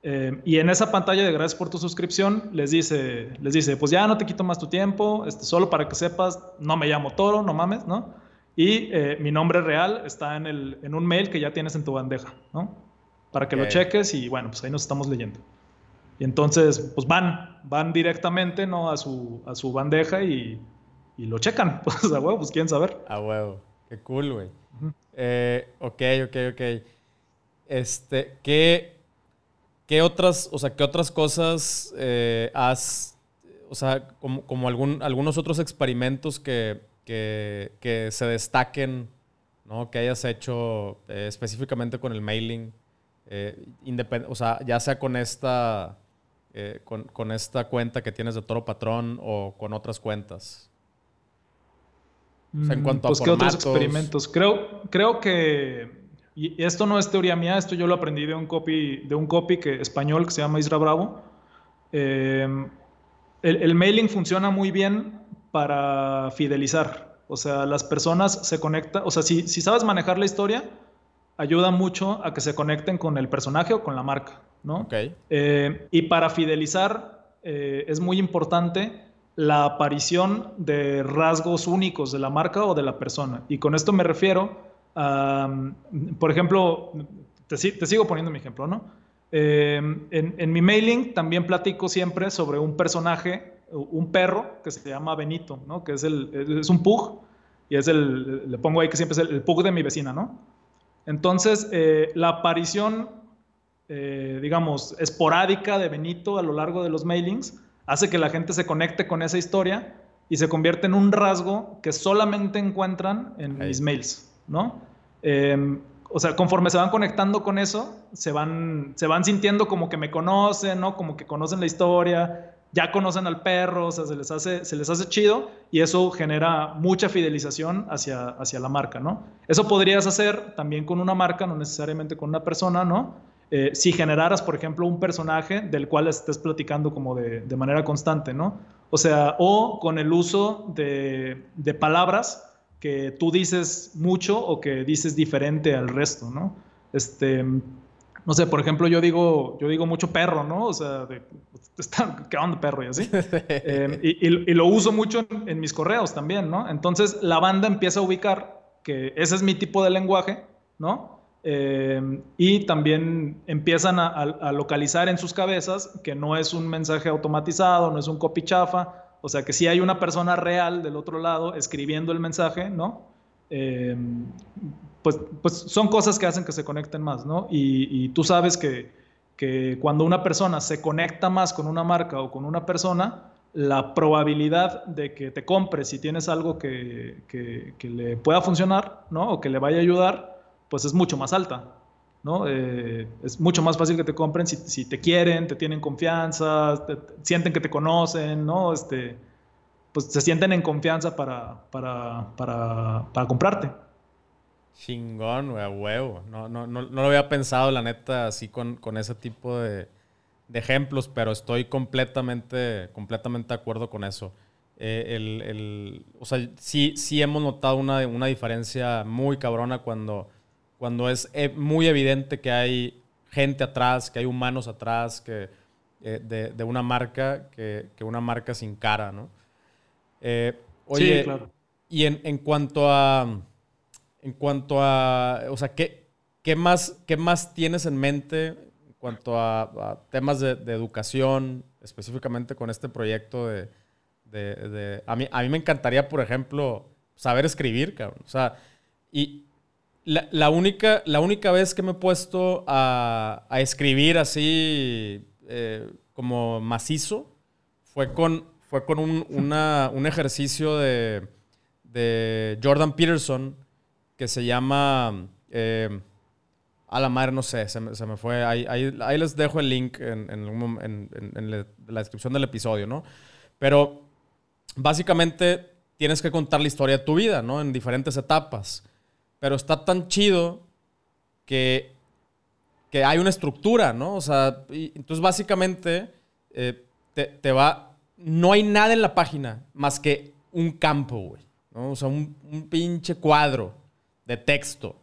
Eh, y en esa pantalla de gracias por tu suscripción les dice, les dice, pues ya no te quito más tu tiempo, este, solo para que sepas, no me llamo Toro, no mames, ¿no? Y eh, mi nombre real está en, el, en un mail que ya tienes en tu bandeja, ¿no? Para que lo cheques y bueno, pues ahí nos estamos leyendo. Y entonces, pues van, van directamente, ¿no? A su, a su bandeja y, y lo checan. Pues a huevo, pues quieren saber. A huevo. Qué cool, güey. eh, ok, ok, ok. Este, ¿qué, ¿qué otras, o sea, qué otras cosas eh, has, o sea, como, como algún, algunos otros experimentos que, que, que se destaquen, ¿no? Que hayas hecho eh, específicamente con el mailing, eh, o sea, ya sea con esta eh, con, esta cuenta que tienes de Toro Patrón o con otras cuentas? O sea, en mm, cuanto a pues, ¿qué otros experimentos? Creo, creo que, y esto no es teoría mía, esto yo lo aprendí de un copy, de un copy que, español que se llama Isra Bravo. Eh, el, mailing funciona muy bien para fidelizar. O sea, las personas se conectan, o sea, si, si sabes manejar la historia, ayuda mucho a que se conecten con el personaje o con la marca. ¿no? Eh, y para fidelizar eh, es muy importante la aparición de rasgos únicos de la marca o de la persona. Y con esto me refiero a, por ejemplo, te, sigo poniendo mi ejemplo, ¿no? Eh, en, mi mailing también platico siempre sobre un personaje, un perro que se llama Benito, ¿no? Que es, el, es un pug y es el, le pongo ahí que siempre es el, pug de mi vecina, ¿no? Entonces, la aparición eh, digamos, esporádica de Benito a lo largo de los mailings, hace que la gente se conecte con esa historia y se convierte en un rasgo que solamente encuentran en mis mails, ¿no? Em, o sea, conforme se van conectando con eso, se van, se van sintiendo como que me conocen, ¿no? Como que conocen la historia, ya conocen al perro, o sea, se les hace, se les hace chido y eso genera mucha fidelización hacia, hacia la marca, ¿no? Eso podrías hacer también con una marca, no necesariamente con una persona, ¿no? Eh, si generaras, por ejemplo, un personaje del cual estés platicando como de, manera constante, ¿no? O sea, o con el uso de, palabras que tú dices mucho o que dices diferente al resto, ¿no? Este, no sé, por ejemplo, yo digo, yo digo mucho perro, ¿no? O sea, de, ¿qué onda perro? Y así. Eh, y, lo uso mucho en, en, mis correos también, ¿no? Entonces la banda empieza a ubicar que ese es mi tipo de lenguaje, ¿no? Eh, y también empiezan a, localizar en sus cabezas que no es un mensaje automatizado, no es un copy chafa, o sea que sí hay una persona real del otro lado escribiendo el mensaje, ¿no? Eh, pues, pues son cosas que hacen que se conecten más, ¿no? Y, tú sabes que, que, cuando una persona se conecta más con una marca o con una persona, la probabilidad de que te compre si tienes algo que, que, que le pueda funcionar, ¿no? O que le vaya a ayudar, pues es mucho más alta. ¿No? Eh, es mucho más fácil que te compren si, te quieren, te tienen confianza, sienten que te conocen, ¿no? Este, pues se sienten en confianza para, para, para, para comprarte. Chingón, güey, a huevo. No, no, no, no, lo había pensado, la neta, así con, con ese tipo de, de, ejemplos, pero estoy completamente, completamente de acuerdo con eso. Eh, el, el, o sea, sí, sí hemos notado una, una diferencia muy cabrona cuando cuando es eh, muy evidente que hay gente atrás, que hay humanos atrás, que, eh, de, una marca, que, una marca sin cara, ¿no? Eh, oye, sí, claro. Y en, cuanto a, en cuanto a, o sea, ¿qué, qué, más, qué más tienes en mente en cuanto a, temas de, educación, específicamente con este proyecto de, de, a, mí, a mí me encantaría, por ejemplo, saber escribir, cabrón. O sea, y, la, única, la única vez que me he puesto a, escribir así eh, como macizo fue con, fue con un, ejercicio de, Jordan Peterson que se llama... Eh, a la madre, no sé, se me, fue. Ahí, ahí, les dejo el link en, la descripción del episodio, ¿no? Pero básicamente tienes que contar la historia de tu vida, ¿no? En diferentes etapas. Pero está tan chido que, que hay una estructura, ¿no? O sea, entonces básicamente eh, te, va... No hay nada en la página más que un campo, güey. O sea, un, un, pinche cuadro de texto.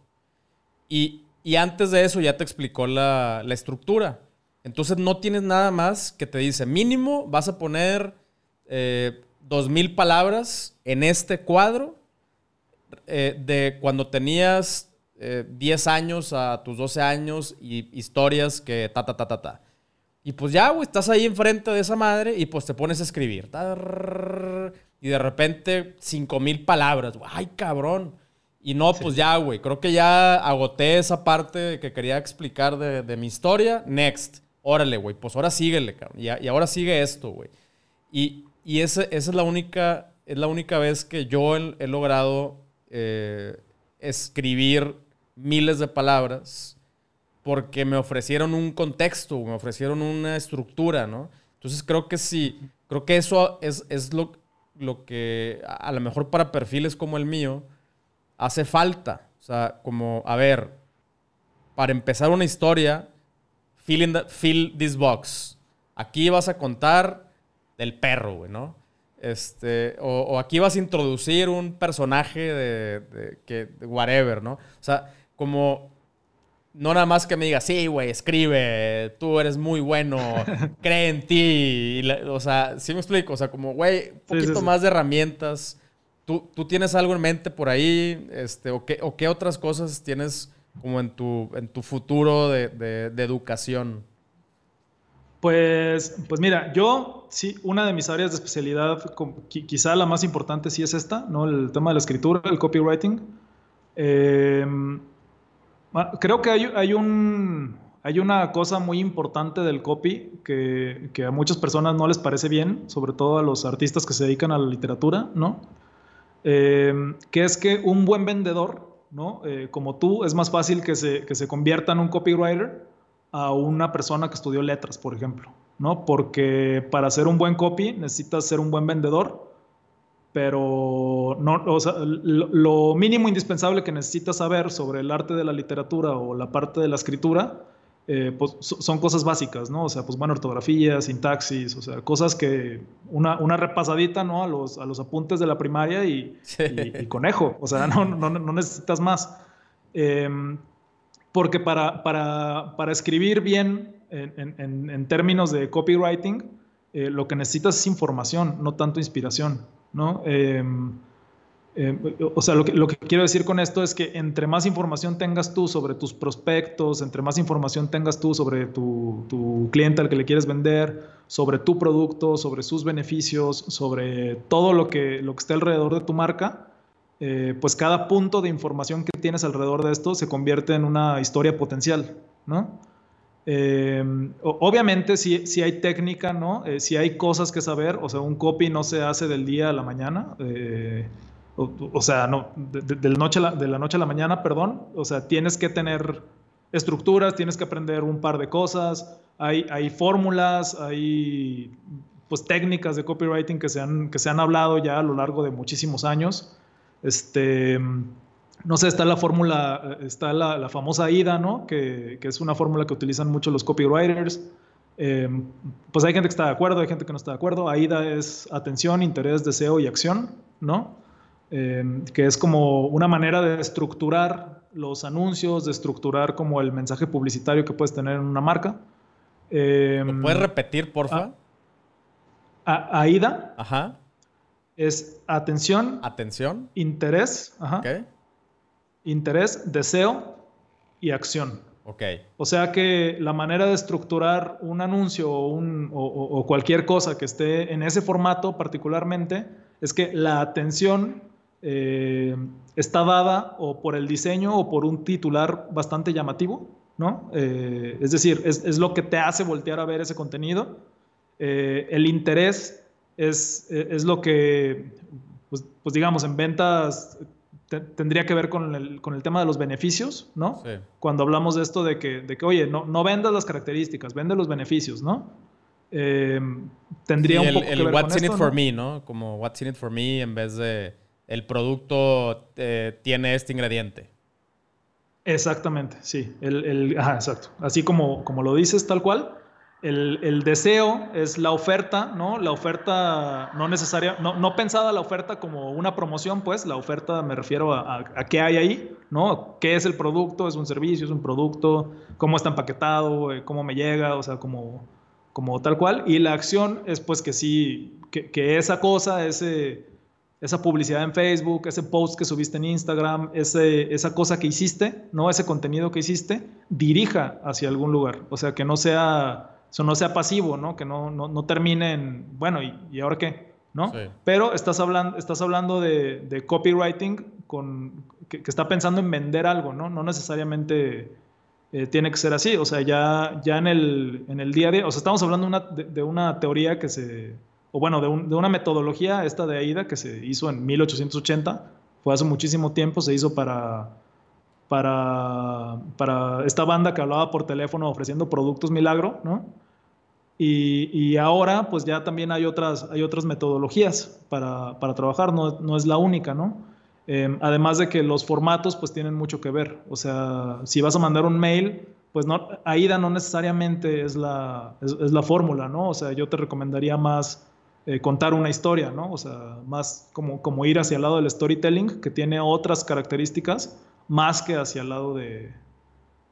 Y, y, antes de eso ya te explicó la, la estructura. Entonces no tienes nada más que te dice, mínimo vas a poner eh, dos mil palabras en este cuadro eh, de cuando tenías eh, 10 años a tus 12 años y historias que ta, ta, ta, ta, ta. Y pues ya, güey, estás ahí enfrente de esa madre y pues te pones a escribir. Y de repente, cinco mil palabras. Ay, cabrón. Y no, pues ya, güey. Creo que ya agoté esa parte que quería explicar de, de mi historia. Next. Órale, güey. Pues ahora síguele, cabrón. Y, y ahora sigue esto, güey. Y, y esa, esa, es la única, es la única vez que yo he, logrado eh, escribir miles de palabras porque me ofrecieron un contexto, me ofrecieron una estructura, ¿no? Entonces creo que sí, creo que eso es, es lo, lo que a lo mejor para perfiles como el mío hace falta. O sea, como, a ver, para empezar una historia, fill, fill this box. Aquí vas a contar del perro, güey, ¿no? Este, o, aquí vas a introducir un personaje de, de, que, whatever, ¿no? O sea, como no nada más que me diga, sí, güey, escribe, tú eres muy bueno, cree en ti. o sea, sí me explico, o sea, como, güey, un poquito más de herramientas. ¿Tú, ¿Tú, tienes algo en mente por ahí? Este, o, qué, ¿O qué otras cosas tienes como en tu, en tu futuro de, de, educación? Pues, pues mira, yo sí, una de mis áreas de especialidad, quizá la más importante sí es esta, ¿no? El tema de la escritura, el copywriting. Eh, Ah, creo que hay, un, hay una cosa muy importante del copy que, a muchas personas no les parece bien, sobre todo a los artistas que se dedican a la literatura, ¿no? Eh, que es que un buen vendedor, ¿no? Eh, como tú, es más fácil que se, que se convierta en un copywriter a una persona que estudió letras, por ejemplo, ¿no? Porque para hacer un buen copy necesitas ser un buen vendedor pero no, o sea, lo, mínimo indispensable que necesitas saber sobre el arte de la literatura o la parte de la escritura, eh, pues son cosas básicas, ¿no? O sea, pues buena ortografía, sintaxis, o sea, cosas que una, una repasadita, ¿no? A los, a los apuntes de la primaria y, y, conejo, o sea, no, no, no necesitas más. Em, porque para, para, para, escribir bien en, en, en términos de copywriting, eh, lo que necesitas es información, no tanto inspiración. ¿no? Em, em, o sea, lo que, lo que, quiero decir con esto es que entre más información tengas tú sobre tus prospectos, entre más información tengas tú sobre tu, tu, cliente al que le quieres vender, sobre tu producto, sobre sus beneficios, sobre todo lo que, lo que esté alrededor de tu marca, eh, pues cada punto de información que tienes alrededor de esto se convierte en una historia potencial, ¿no? Eh, obviamente si, si, hay técnica, ¿no? Eh, si hay cosas que saber, o sea, un copy no se hace del día a la mañana, eh, o, sea, no, de, noche a la, de la noche a la mañana, perdón, o sea, tienes que tener estructuras, tienes que aprender un par de cosas, hay, hay fórmulas, hay pues técnicas de copywriting que se, han, que se han hablado ya a lo largo de muchísimos años. Este, no sé, está la fórmula, está la, famosa AIDA, ¿no? Que, es una fórmula que utilizan mucho los copywriters. Em, pues hay gente que está de acuerdo, hay gente que no está de acuerdo. AIDA es atención, interés, deseo y acción, ¿no? Em, que es como una manera de estructurar los anuncios, de estructurar como el mensaje publicitario que puedes tener en una marca. Em, ¿Lo puedes repetir, porfa? AIDA. Ajá. Es atención. Atención. Interés. Ajá interés, deseo y acción. Ok. O sea que la manera de estructurar un anuncio o, un, o, cualquier cosa que esté en ese formato particularmente es que la atención eh, está dada o por el diseño o por un titular bastante llamativo, ¿no? Eh, es decir, es, lo que te hace voltear a ver ese contenido. Eh, el interés es, es lo que, pues, pues digamos, en ventas tendría que ver con el, con el, tema de los beneficios, ¿no? Sí. Cuando hablamos de esto de que, de que oye, no, no vendas las características, vende los beneficios, ¿no? eh, tendría un poco el, que ver What's con in esto, it for ¿no? me, ¿no? Como What's in it for me en vez de el producto eh, tiene este ingrediente. Exactamente, sí. El, el- ajá, exacto. Así como, como lo dices, tal cual. El, el deseo es la oferta, ¿no? La oferta no necesaria, no, no pensada la oferta como una promoción, pues. La oferta me refiero a, a- a qué hay ahí, ¿no? ¿Qué es el producto? ¿Es un servicio? ¿Es un producto? ¿Cómo está empaquetado? Eh, ¿Cómo me llega? O sea, como, como tal cual. Y la acción es pues que sí, que, que esa cosa, ese, esa publicidad en Facebook, ese post que subiste en Instagram, ese, esa cosa que hiciste, ¿no? Ese contenido que hiciste, dirija hacia algún lugar. O sea, que no sea, eso no sea pasivo, ¿no? Que no, no, no termine en, bueno, ¿y, y ahora qué? ¿no? Sí. Pero estás hablando, estás hablando de, de copywriting con, que, que está pensando en vender algo, ¿no? No necesariamente eh, tiene que ser así. O sea, ya, ya en, el, en el día a día, o sea, estamos hablando una, de, de una teoría que se, o bueno, de, un- de una metodología, esta de AIDA, que se hizo en 1880, fue hace muchísimo tiempo, se hizo para, para, para esta banda que hablaba por teléfono ofreciendo productos milagro, ¿no? Y, y ahora, pues ya también hay otras, hay otras metodologías para, para trabajar, no, no es la única, ¿no? Eh, además de que los formatos, pues tienen mucho que ver. O sea, si vas a mandar un mail, pues no, AIDA no necesariamente es la, es, es la fórmula, ¿no? O sea, yo te recomendaría más eh, contar una historia, ¿no? O sea, más como, como ir hacia el lado del storytelling, que tiene otras características, más que hacia el lado de,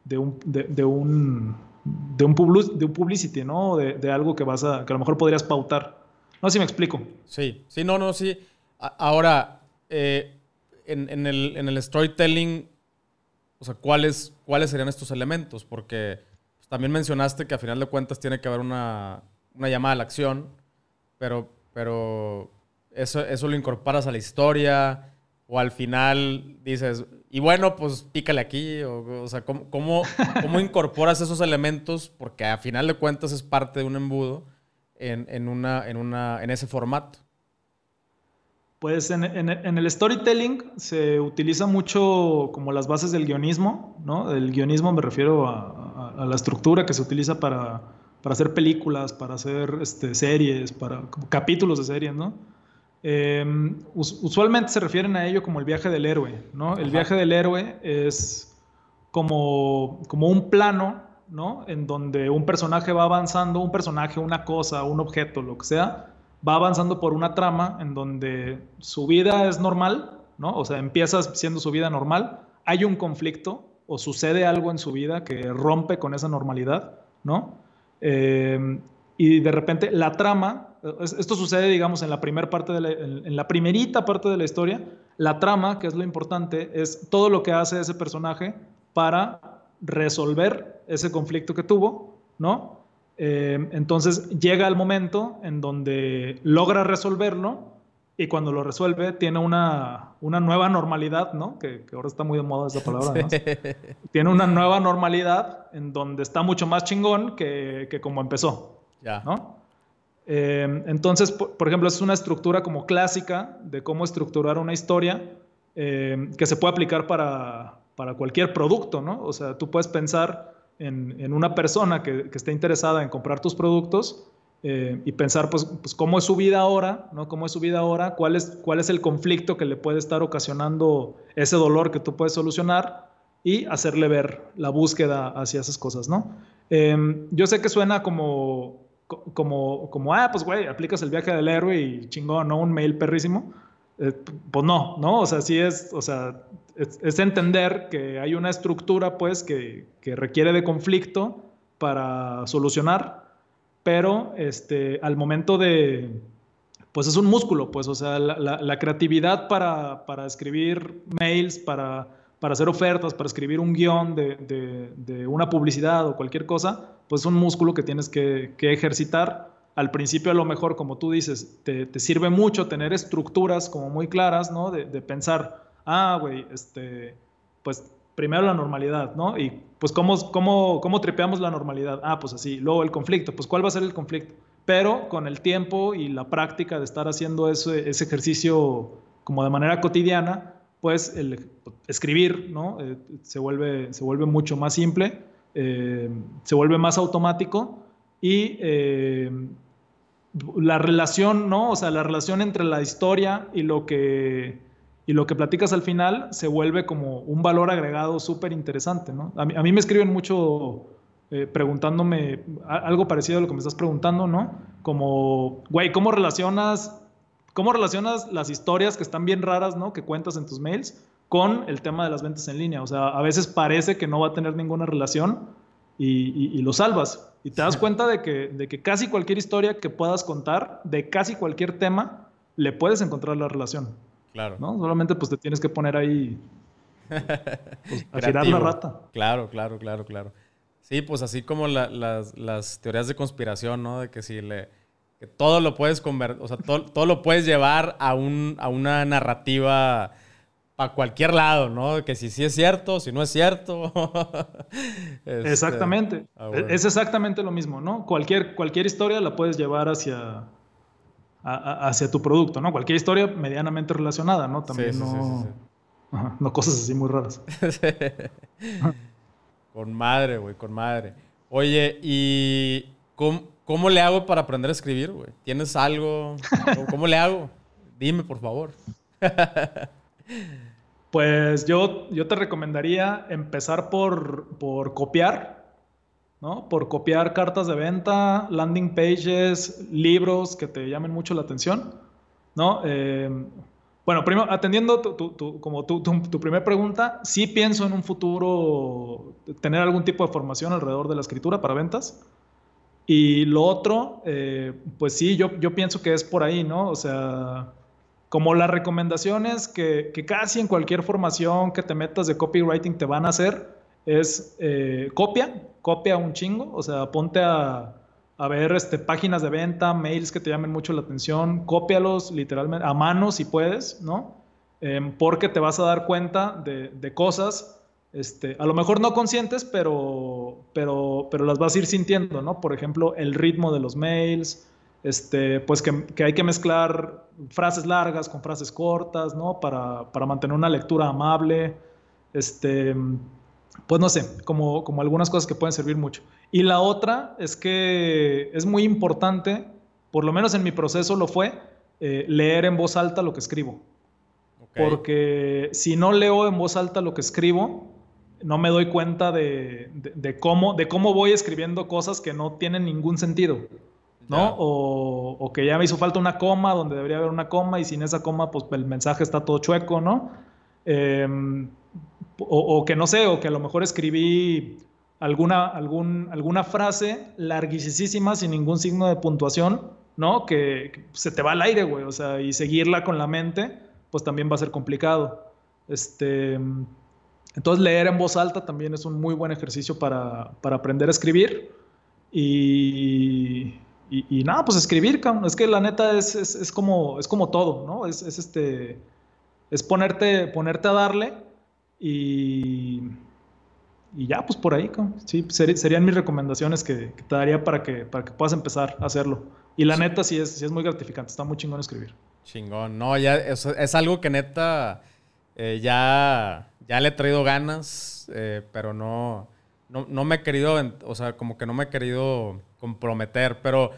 de un, de, un, de un, de un publicity, ¿no? De, algo que vas a, que a lo mejor podrías pautar. No sé si me explico. Sí, sí, no, no, sí. Ahora, eh, en, en el, en el storytelling, o sea, ¿cuáles, ¿cuáles serían estos elementos? Porque pues, también mencionaste que a final de cuentas tiene que haber una, una llamada a la acción, pero, pero eso, eso lo incorporas a la historia o al final dices, y bueno, pues pícale aquí, o, o sea, ¿cómo, cómo, cómo incorporas esos elementos? Porque a final de cuentas es parte de un embudo en, en, una, en, una, en ese formato. Pues en, en- en el storytelling se utiliza mucho como las bases del guionismo, ¿no? El guionismo me refiero a, a- a la estructura que se utiliza para, para hacer películas, para hacer este, series, para como capítulos de series, ¿no? Eh, us- usualmente se refieren a ello como el viaje del héroe, ¿no? El Ajá. viaje del héroe es como, como un plano, ¿no? En donde un personaje va avanzando, un personaje, una cosa, un objeto, lo que sea, va avanzando por una trama en donde su vida es normal, ¿no? O sea, empieza siendo su vida normal, hay un conflicto o sucede algo en su vida que rompe con esa normalidad, ¿no? Eh, y de repente la trama, es- esto sucede, digamos, en la primera parte de la, en, la primerita parte de la historia, la trama, que es lo importante, es todo lo que hace ese personaje para resolver ese conflicto que tuvo, ¿no? Eh, entonces llega el momento en donde logra resolverlo y cuando lo resuelve tiene una, una nueva normalidad, ¿no? Que, que ahora está muy de moda esa palabra, además. Tiene una nueva normalidad en donde está mucho más chingón que, que como empezó. Ya. ¿no? Eh, entonces, por, por ejemplo, es una estructura como clásica de cómo estructurar una historia eh, que se puede aplicar para, para cualquier producto, ¿no? O sea, tú puedes pensar en, en una persona que, que esté interesada en comprar tus productos eh, y pensar, pues, pues, cómo es su vida ahora, ¿no? ¿Cómo es su vida ahora? ¿Cuál es, ¿Cuál es el conflicto que le puede estar ocasionando ese dolor que tú puedes solucionar? Y hacerle ver la búsqueda hacia esas cosas, ¿no? Eh, yo sé que suena como, co- como, como, ah, pues güey, aplicas el viaje del héroe y chingón, ¿no? Un mail perrísimo. Eh, pues no, ¿no? O sea, sí es, o sea, es, es entender que hay una estructura, pues, que, que requiere de conflicto para solucionar, pero este, al momento de, pues es un músculo, pues, o sea, la, la- la creatividad para, para escribir mails, para, para hacer ofertas, para escribir un guion de, una publicidad o cualquier cosa, pues es un músculo que tienes que, ejercitar. Al principio a lo mejor, como tú dices, te, sirve mucho tener estructuras como muy claras, ¿no? De, pensar, ah, güey, este, pues primero la normalidad, ¿no? Y pues ¿cómo, cómo, cómo tripeamos la normalidad? Ah, pues así. Luego el conflicto, pues ¿cuál va a ser el conflicto? Pero con el tiempo y la práctica de estar haciendo ese ejercicio como de manera cotidiana, pues el escribir, ¿no? Eh, se, vuelve, se vuelve mucho más simple, eh, se vuelve más automático y eh, la relación, ¿no? O sea, la relación entre la historia y lo que, y lo que platicas al final se vuelve como un valor agregado súper interesante, ¿no? A mí, me escriben mucho preguntándome algo parecido a lo que me estás preguntando, ¿no? Como, güey, ¿cómo relacionas, ¿cómo relacionas las historias que están bien raras, ¿no? Que cuentas en tus mails con el tema de las ventas en línea. O sea, a veces parece que no va a tener ninguna relación y, lo salvas. Y te das cuenta de que, de que casi cualquier historia que puedas contar, de casi cualquier tema, le puedes encontrar la relación. Claro. ¿no? Solamente pues te tienes que poner ahí pues, a girar la rata. Claro, claro, claro, claro. Sí, pues así como las, teorías de conspiración, ¿no? De que si le... Que todo lo puedes convertir, o sea, todo, todo, lo puedes llevar a, un, a una narrativa para cualquier lado, ¿no? Que si sí es cierto, si no es cierto. Este, exactamente. Ah, es exactamente lo mismo, ¿no? Cualquier, cualquier historia la puedes llevar hacia, hacia tu producto, ¿no? Cualquier historia medianamente relacionada, ¿no? También no, no cosas así muy raras. con madre, güey, con madre. Oye, ¿y cómo, le hago para aprender a escribir, güey? ¿Tienes algo? ¿Cómo le hago? Dime, por favor. Pues yo, yo te recomendaría empezar por, por copiar, ¿no? Por copiar cartas de venta, landing pages, libros que te llamen mucho la atención, ¿no? Eh, bueno, primero, atendiendo tu, como tu, tu, primera pregunta, sí pienso en un futuro tener algún tipo de formación alrededor de la escritura para ventas. Y lo otro, eh, pues sí, yo, yo pienso que es por ahí, ¿no? O sea, como las recomendaciones que, que, casi en cualquier formación que te metas de copywriting te van a hacer es eh, copia, copia un chingo, o sea, ponte a, a, ver este, páginas de venta, mails que te llamen mucho la atención, cópialos literalmente a mano si puedes, ¿no? Em, porque te vas a dar cuenta de, de, cosas, este, a lo mejor no conscientes, pero, pero, pero las vas a ir sintiendo, ¿no? Por ejemplo, el ritmo de los mails, este, pues que, hay que mezclar frases largas con frases cortas, ¿no? Para, mantener una lectura amable, este, pues no sé, como, como algunas cosas que pueden servir mucho. Y la otra es que es muy importante, por lo menos en mi proceso lo fue, eh, leer en voz alta lo que escribo. Porque si no leo en voz alta lo que escribo, no me doy cuenta de, cómo, de cómo voy escribiendo cosas que no tienen ningún sentido. ¿no? O, que ya me hizo falta una coma donde debería haber una coma y sin esa coma, pues el mensaje está todo chueco, ¿no? Em, o, que no sé, o que a lo mejor escribí alguna, algún, alguna frase larguísima sin ningún signo de puntuación, ¿no? Que, se te va al aire, güey, o sea, y seguirla con la mente, pues también va a ser complicado. Este, entonces leer en voz alta también es un muy buen ejercicio para, para aprender a escribir. Y, y, nada, pues escribir, es que la neta es, es, como, es como todo, ¿no? Es, este, es ponerte, ponerte a darle y, y ya, pues por ahí, sí, serían mis recomendaciones que, te daría para que, para que puedas empezar a hacerlo. Y la neta sí es, sí es muy gratificante, está muy chingón escribir. Chingón, no, ya es, es algo que neta eh, ya, ya le he traído ganas, eh, pero no, no, no me he querido, o sea, como que no me he querido comprometer, pero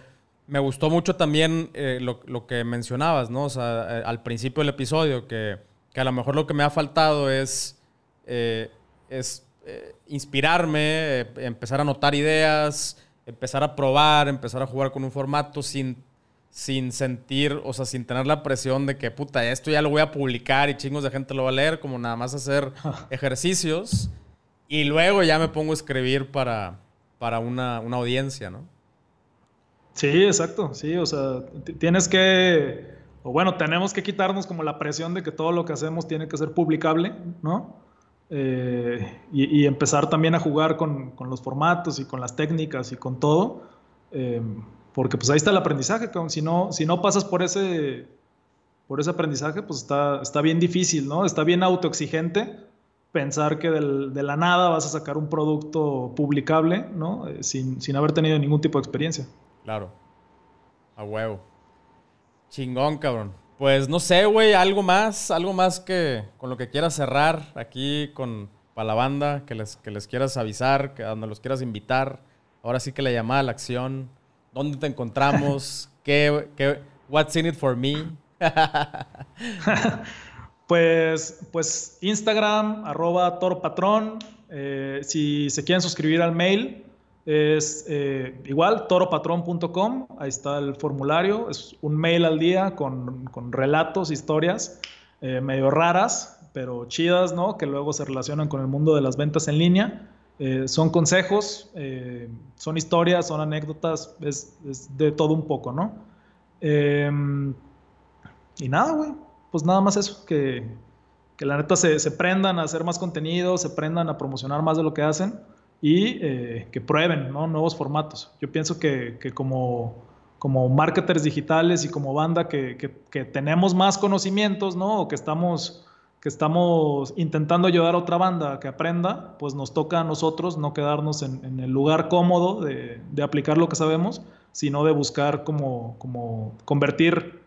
me gustó mucho también eh, lo, que mencionabas, ¿no? O sea, eh, al principio del episodio, que, a lo mejor lo que me ha faltado es, es inspirarme, empezar a notar ideas, empezar a probar, empezar a jugar con un formato sin, sin sentir, o sea, sin tener la presión de que, puta, esto ya lo voy a publicar y chingos de gente lo va a leer, como nada más hacer ejercicios. Y luego ya me pongo a escribir para, para una, audiencia, ¿no? Sí, exacto, sí, o sea, tienes que, o bueno, tenemos que quitarnos como la presión de que todo lo que hacemos tiene que ser publicable, ¿no? Eh, y, empezar también a jugar con, los formatos y con las técnicas y con todo, eh, porque pues ahí está el aprendizaje, si no, si no pasas por ese, por ese aprendizaje, pues está, está bien difícil, ¿no? Está bien autoexigente pensar que de la nada vas a sacar un producto publicable, ¿no? Eh, sin, haber tenido ningún tipo de experiencia. Claro. A huevo. Chingón, cabrón. Pues no sé, güey, algo más, algo más que con lo que quieras cerrar aquí con para la banda, que les, que les quieras avisar, que los quieras invitar, ahora sí que la llamada a la acción, dónde te encontramos, qué, qué, what's in it for me. pues, pues Instagram, arroba toropatrón. Eh, si se quieren suscribir al mail, es eh, igual, toropatrón.com. Ahí está el formulario. Es un mail al día con, con relatos, historias eh, medio raras, pero chidas, ¿no? Que luego se relacionan con el mundo de las ventas en línea. Eh, son consejos, eh, son historias, son anécdotas, es, de todo un poco, ¿no? Em, y nada, güey, pues nada más eso, que, que la neta se, se, prendan a hacer más contenido, se prendan a promocionar más de lo que hacen y que prueben, ¿no? Nuevos formatos. Yo pienso que, que como como marketers digitales y como banda que, que, tenemos más conocimientos, ¿no? O que estamos, que estamos intentando ayudar a otra banda que aprenda, pues nos toca a nosotros no quedarnos en, el lugar cómodo de, de, aplicar lo que sabemos, sino de buscar como convertir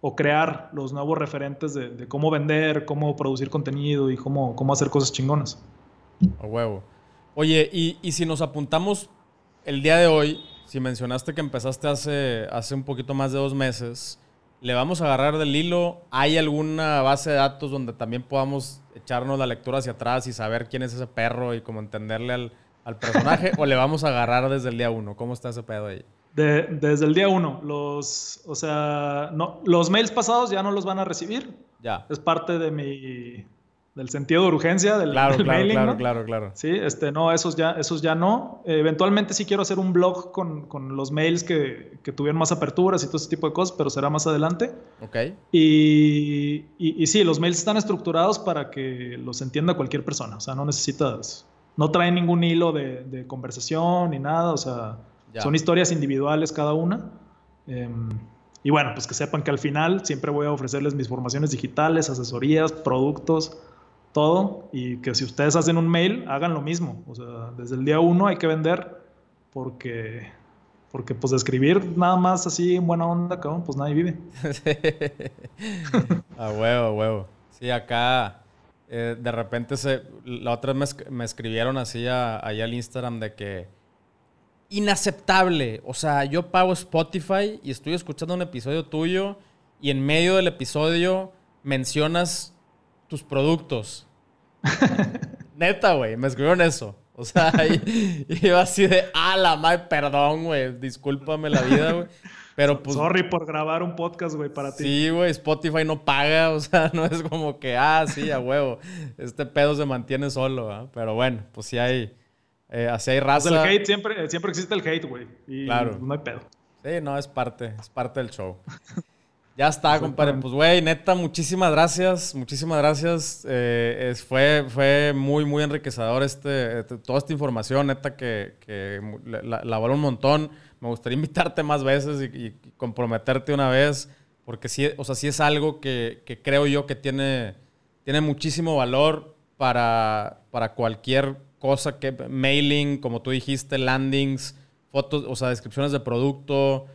o crear los nuevos referentes de, de cómo vender, cómo producir contenido y cómo, cómo hacer cosas chingonas. A huevo. Oye, y, y si nos apuntamos el día de hoy si mencionaste que empezaste hace, hace un poquito más de dos meses, le vamos a agarrar del hilo. ¿Hay alguna base de datos donde también podamos echarnos la lectura hacia atrás y saber quién es ese perro y cómo entenderle al, al personaje? ¿O le vamos a agarrar desde el día uno? ¿Cómo está ese pedo ahí? desde el día uno. Los, o sea, no, los mails pasados ya no los van a recibir. Ya. Es parte de mi, del sentido de urgencia del, claro, del claro, mailing, claro, ¿no? claro, claro. Sí, este, no, esos ya, esos ya no. eventualmente sí quiero hacer un blog con, con los mails que, que, tuvieron más aperturas y todo ese tipo de cosas, pero será más adelante. Ok. Y, y, y, sí, los mails están estructurados para que los entienda cualquier persona. O sea, no necesitas, no traen ningún hilo de, de conversación ni nada. O sea, ya. son historias individuales cada una. Eh, y bueno, pues que sepan que al final siempre voy a ofrecerles mis formaciones digitales, asesorías, productos todo y que si ustedes hacen un mail, hagan lo mismo. O sea, desde el día uno hay que vender porque, porque pues escribir nada más así en buena onda, cabrón, pues nadie vive. a huevo, a huevo. Sí, acá eh, de repente se, la otra vez me, me escribieron así allá al Instagram de que inaceptable. O sea, yo pago Spotify y estoy escuchando un episodio tuyo y en medio del episodio mencionas tus productos. Neta, güey, me escribieron eso. O sea, y, iba así de, ah, la madre, perdón, güey, discúlpame la vida, güey. Pero pues. Sorry por grabar un podcast, güey, para ti. Sí, güey, Spotify no paga, o sea, no es como que, ah, sí, a huevo. Este pedo se mantiene solo, ¿eh? Pero bueno, pues sí hay. Eh, así hay raza. Pues el hate, siempre, siempre existe el hate, güey. Y claro. no hay pedo. Sí, no, es parte, es parte del show. Ya está, compadre. Pues, güey, neta, muchísimas gracias. Muchísimas gracias. Eh, es, fue, fue muy, muy enriquecedor este, toda esta información, neta, que, que la, la valoro un montón. Me gustaría invitarte más veces y, y, comprometerte una vez, porque sí, o sea, sí es algo que, que creo yo que tiene, tiene muchísimo valor para, para cualquier cosa que mailing, como tú dijiste, landings, fotos, o sea, descripciones de producto,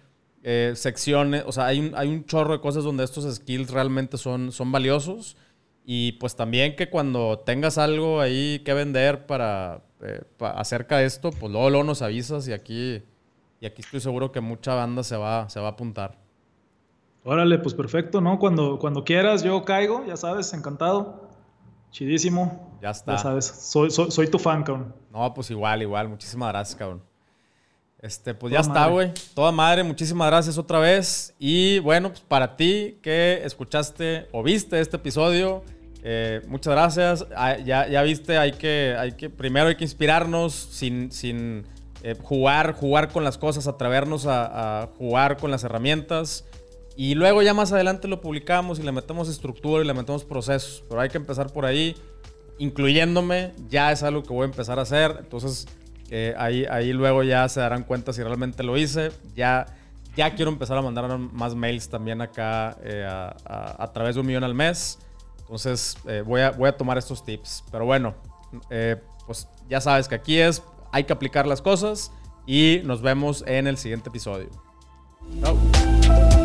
eh, secciones, o sea, hay un, hay un chorro de cosas donde estos skills realmente son, son valiosos. Y pues también que cuando tengas algo ahí que vender para, eh, para acerca de esto, pues luego, luego, nos avisas y aquí, y aquí estoy seguro que mucha banda se va, se va a apuntar. Órale, pues perfecto, ¿no? Cuando, cuando quieras yo caigo, ya sabes, encantado. Chidísimo. Ya está. Ya sabes, soy, soy, soy tu fan, cabrón. No, pues igual, igual. Muchísimas gracias, cabrón. Este, pues Toda ya está, güey. Toda madre, muchísimas gracias otra vez. Y bueno, pues para ti que escuchaste o viste este episodio, eh, muchas gracias. Ah, ya, ya viste, hay que, hay que, primero hay que inspirarnos sin, sin eh, jugar, jugar con las cosas, atrevernos a, a, jugar con las herramientas. Y luego ya más adelante lo publicamos y le metemos estructura y le metemos procesos. Pero hay que empezar por ahí, incluyéndome. Ya es algo que voy a empezar a hacer. Entonces eh, ahí, ahí luego ya se darán cuenta si realmente lo hice. Ya, ya quiero empezar a mandar más mails también acá eh, a, a, a, través de un millón al mes. Entonces eh, voy, a, voy a tomar estos tips. Pero bueno, eh, pues ya sabes que aquí es, hay que aplicar las cosas y nos vemos en el siguiente episodio. Chao.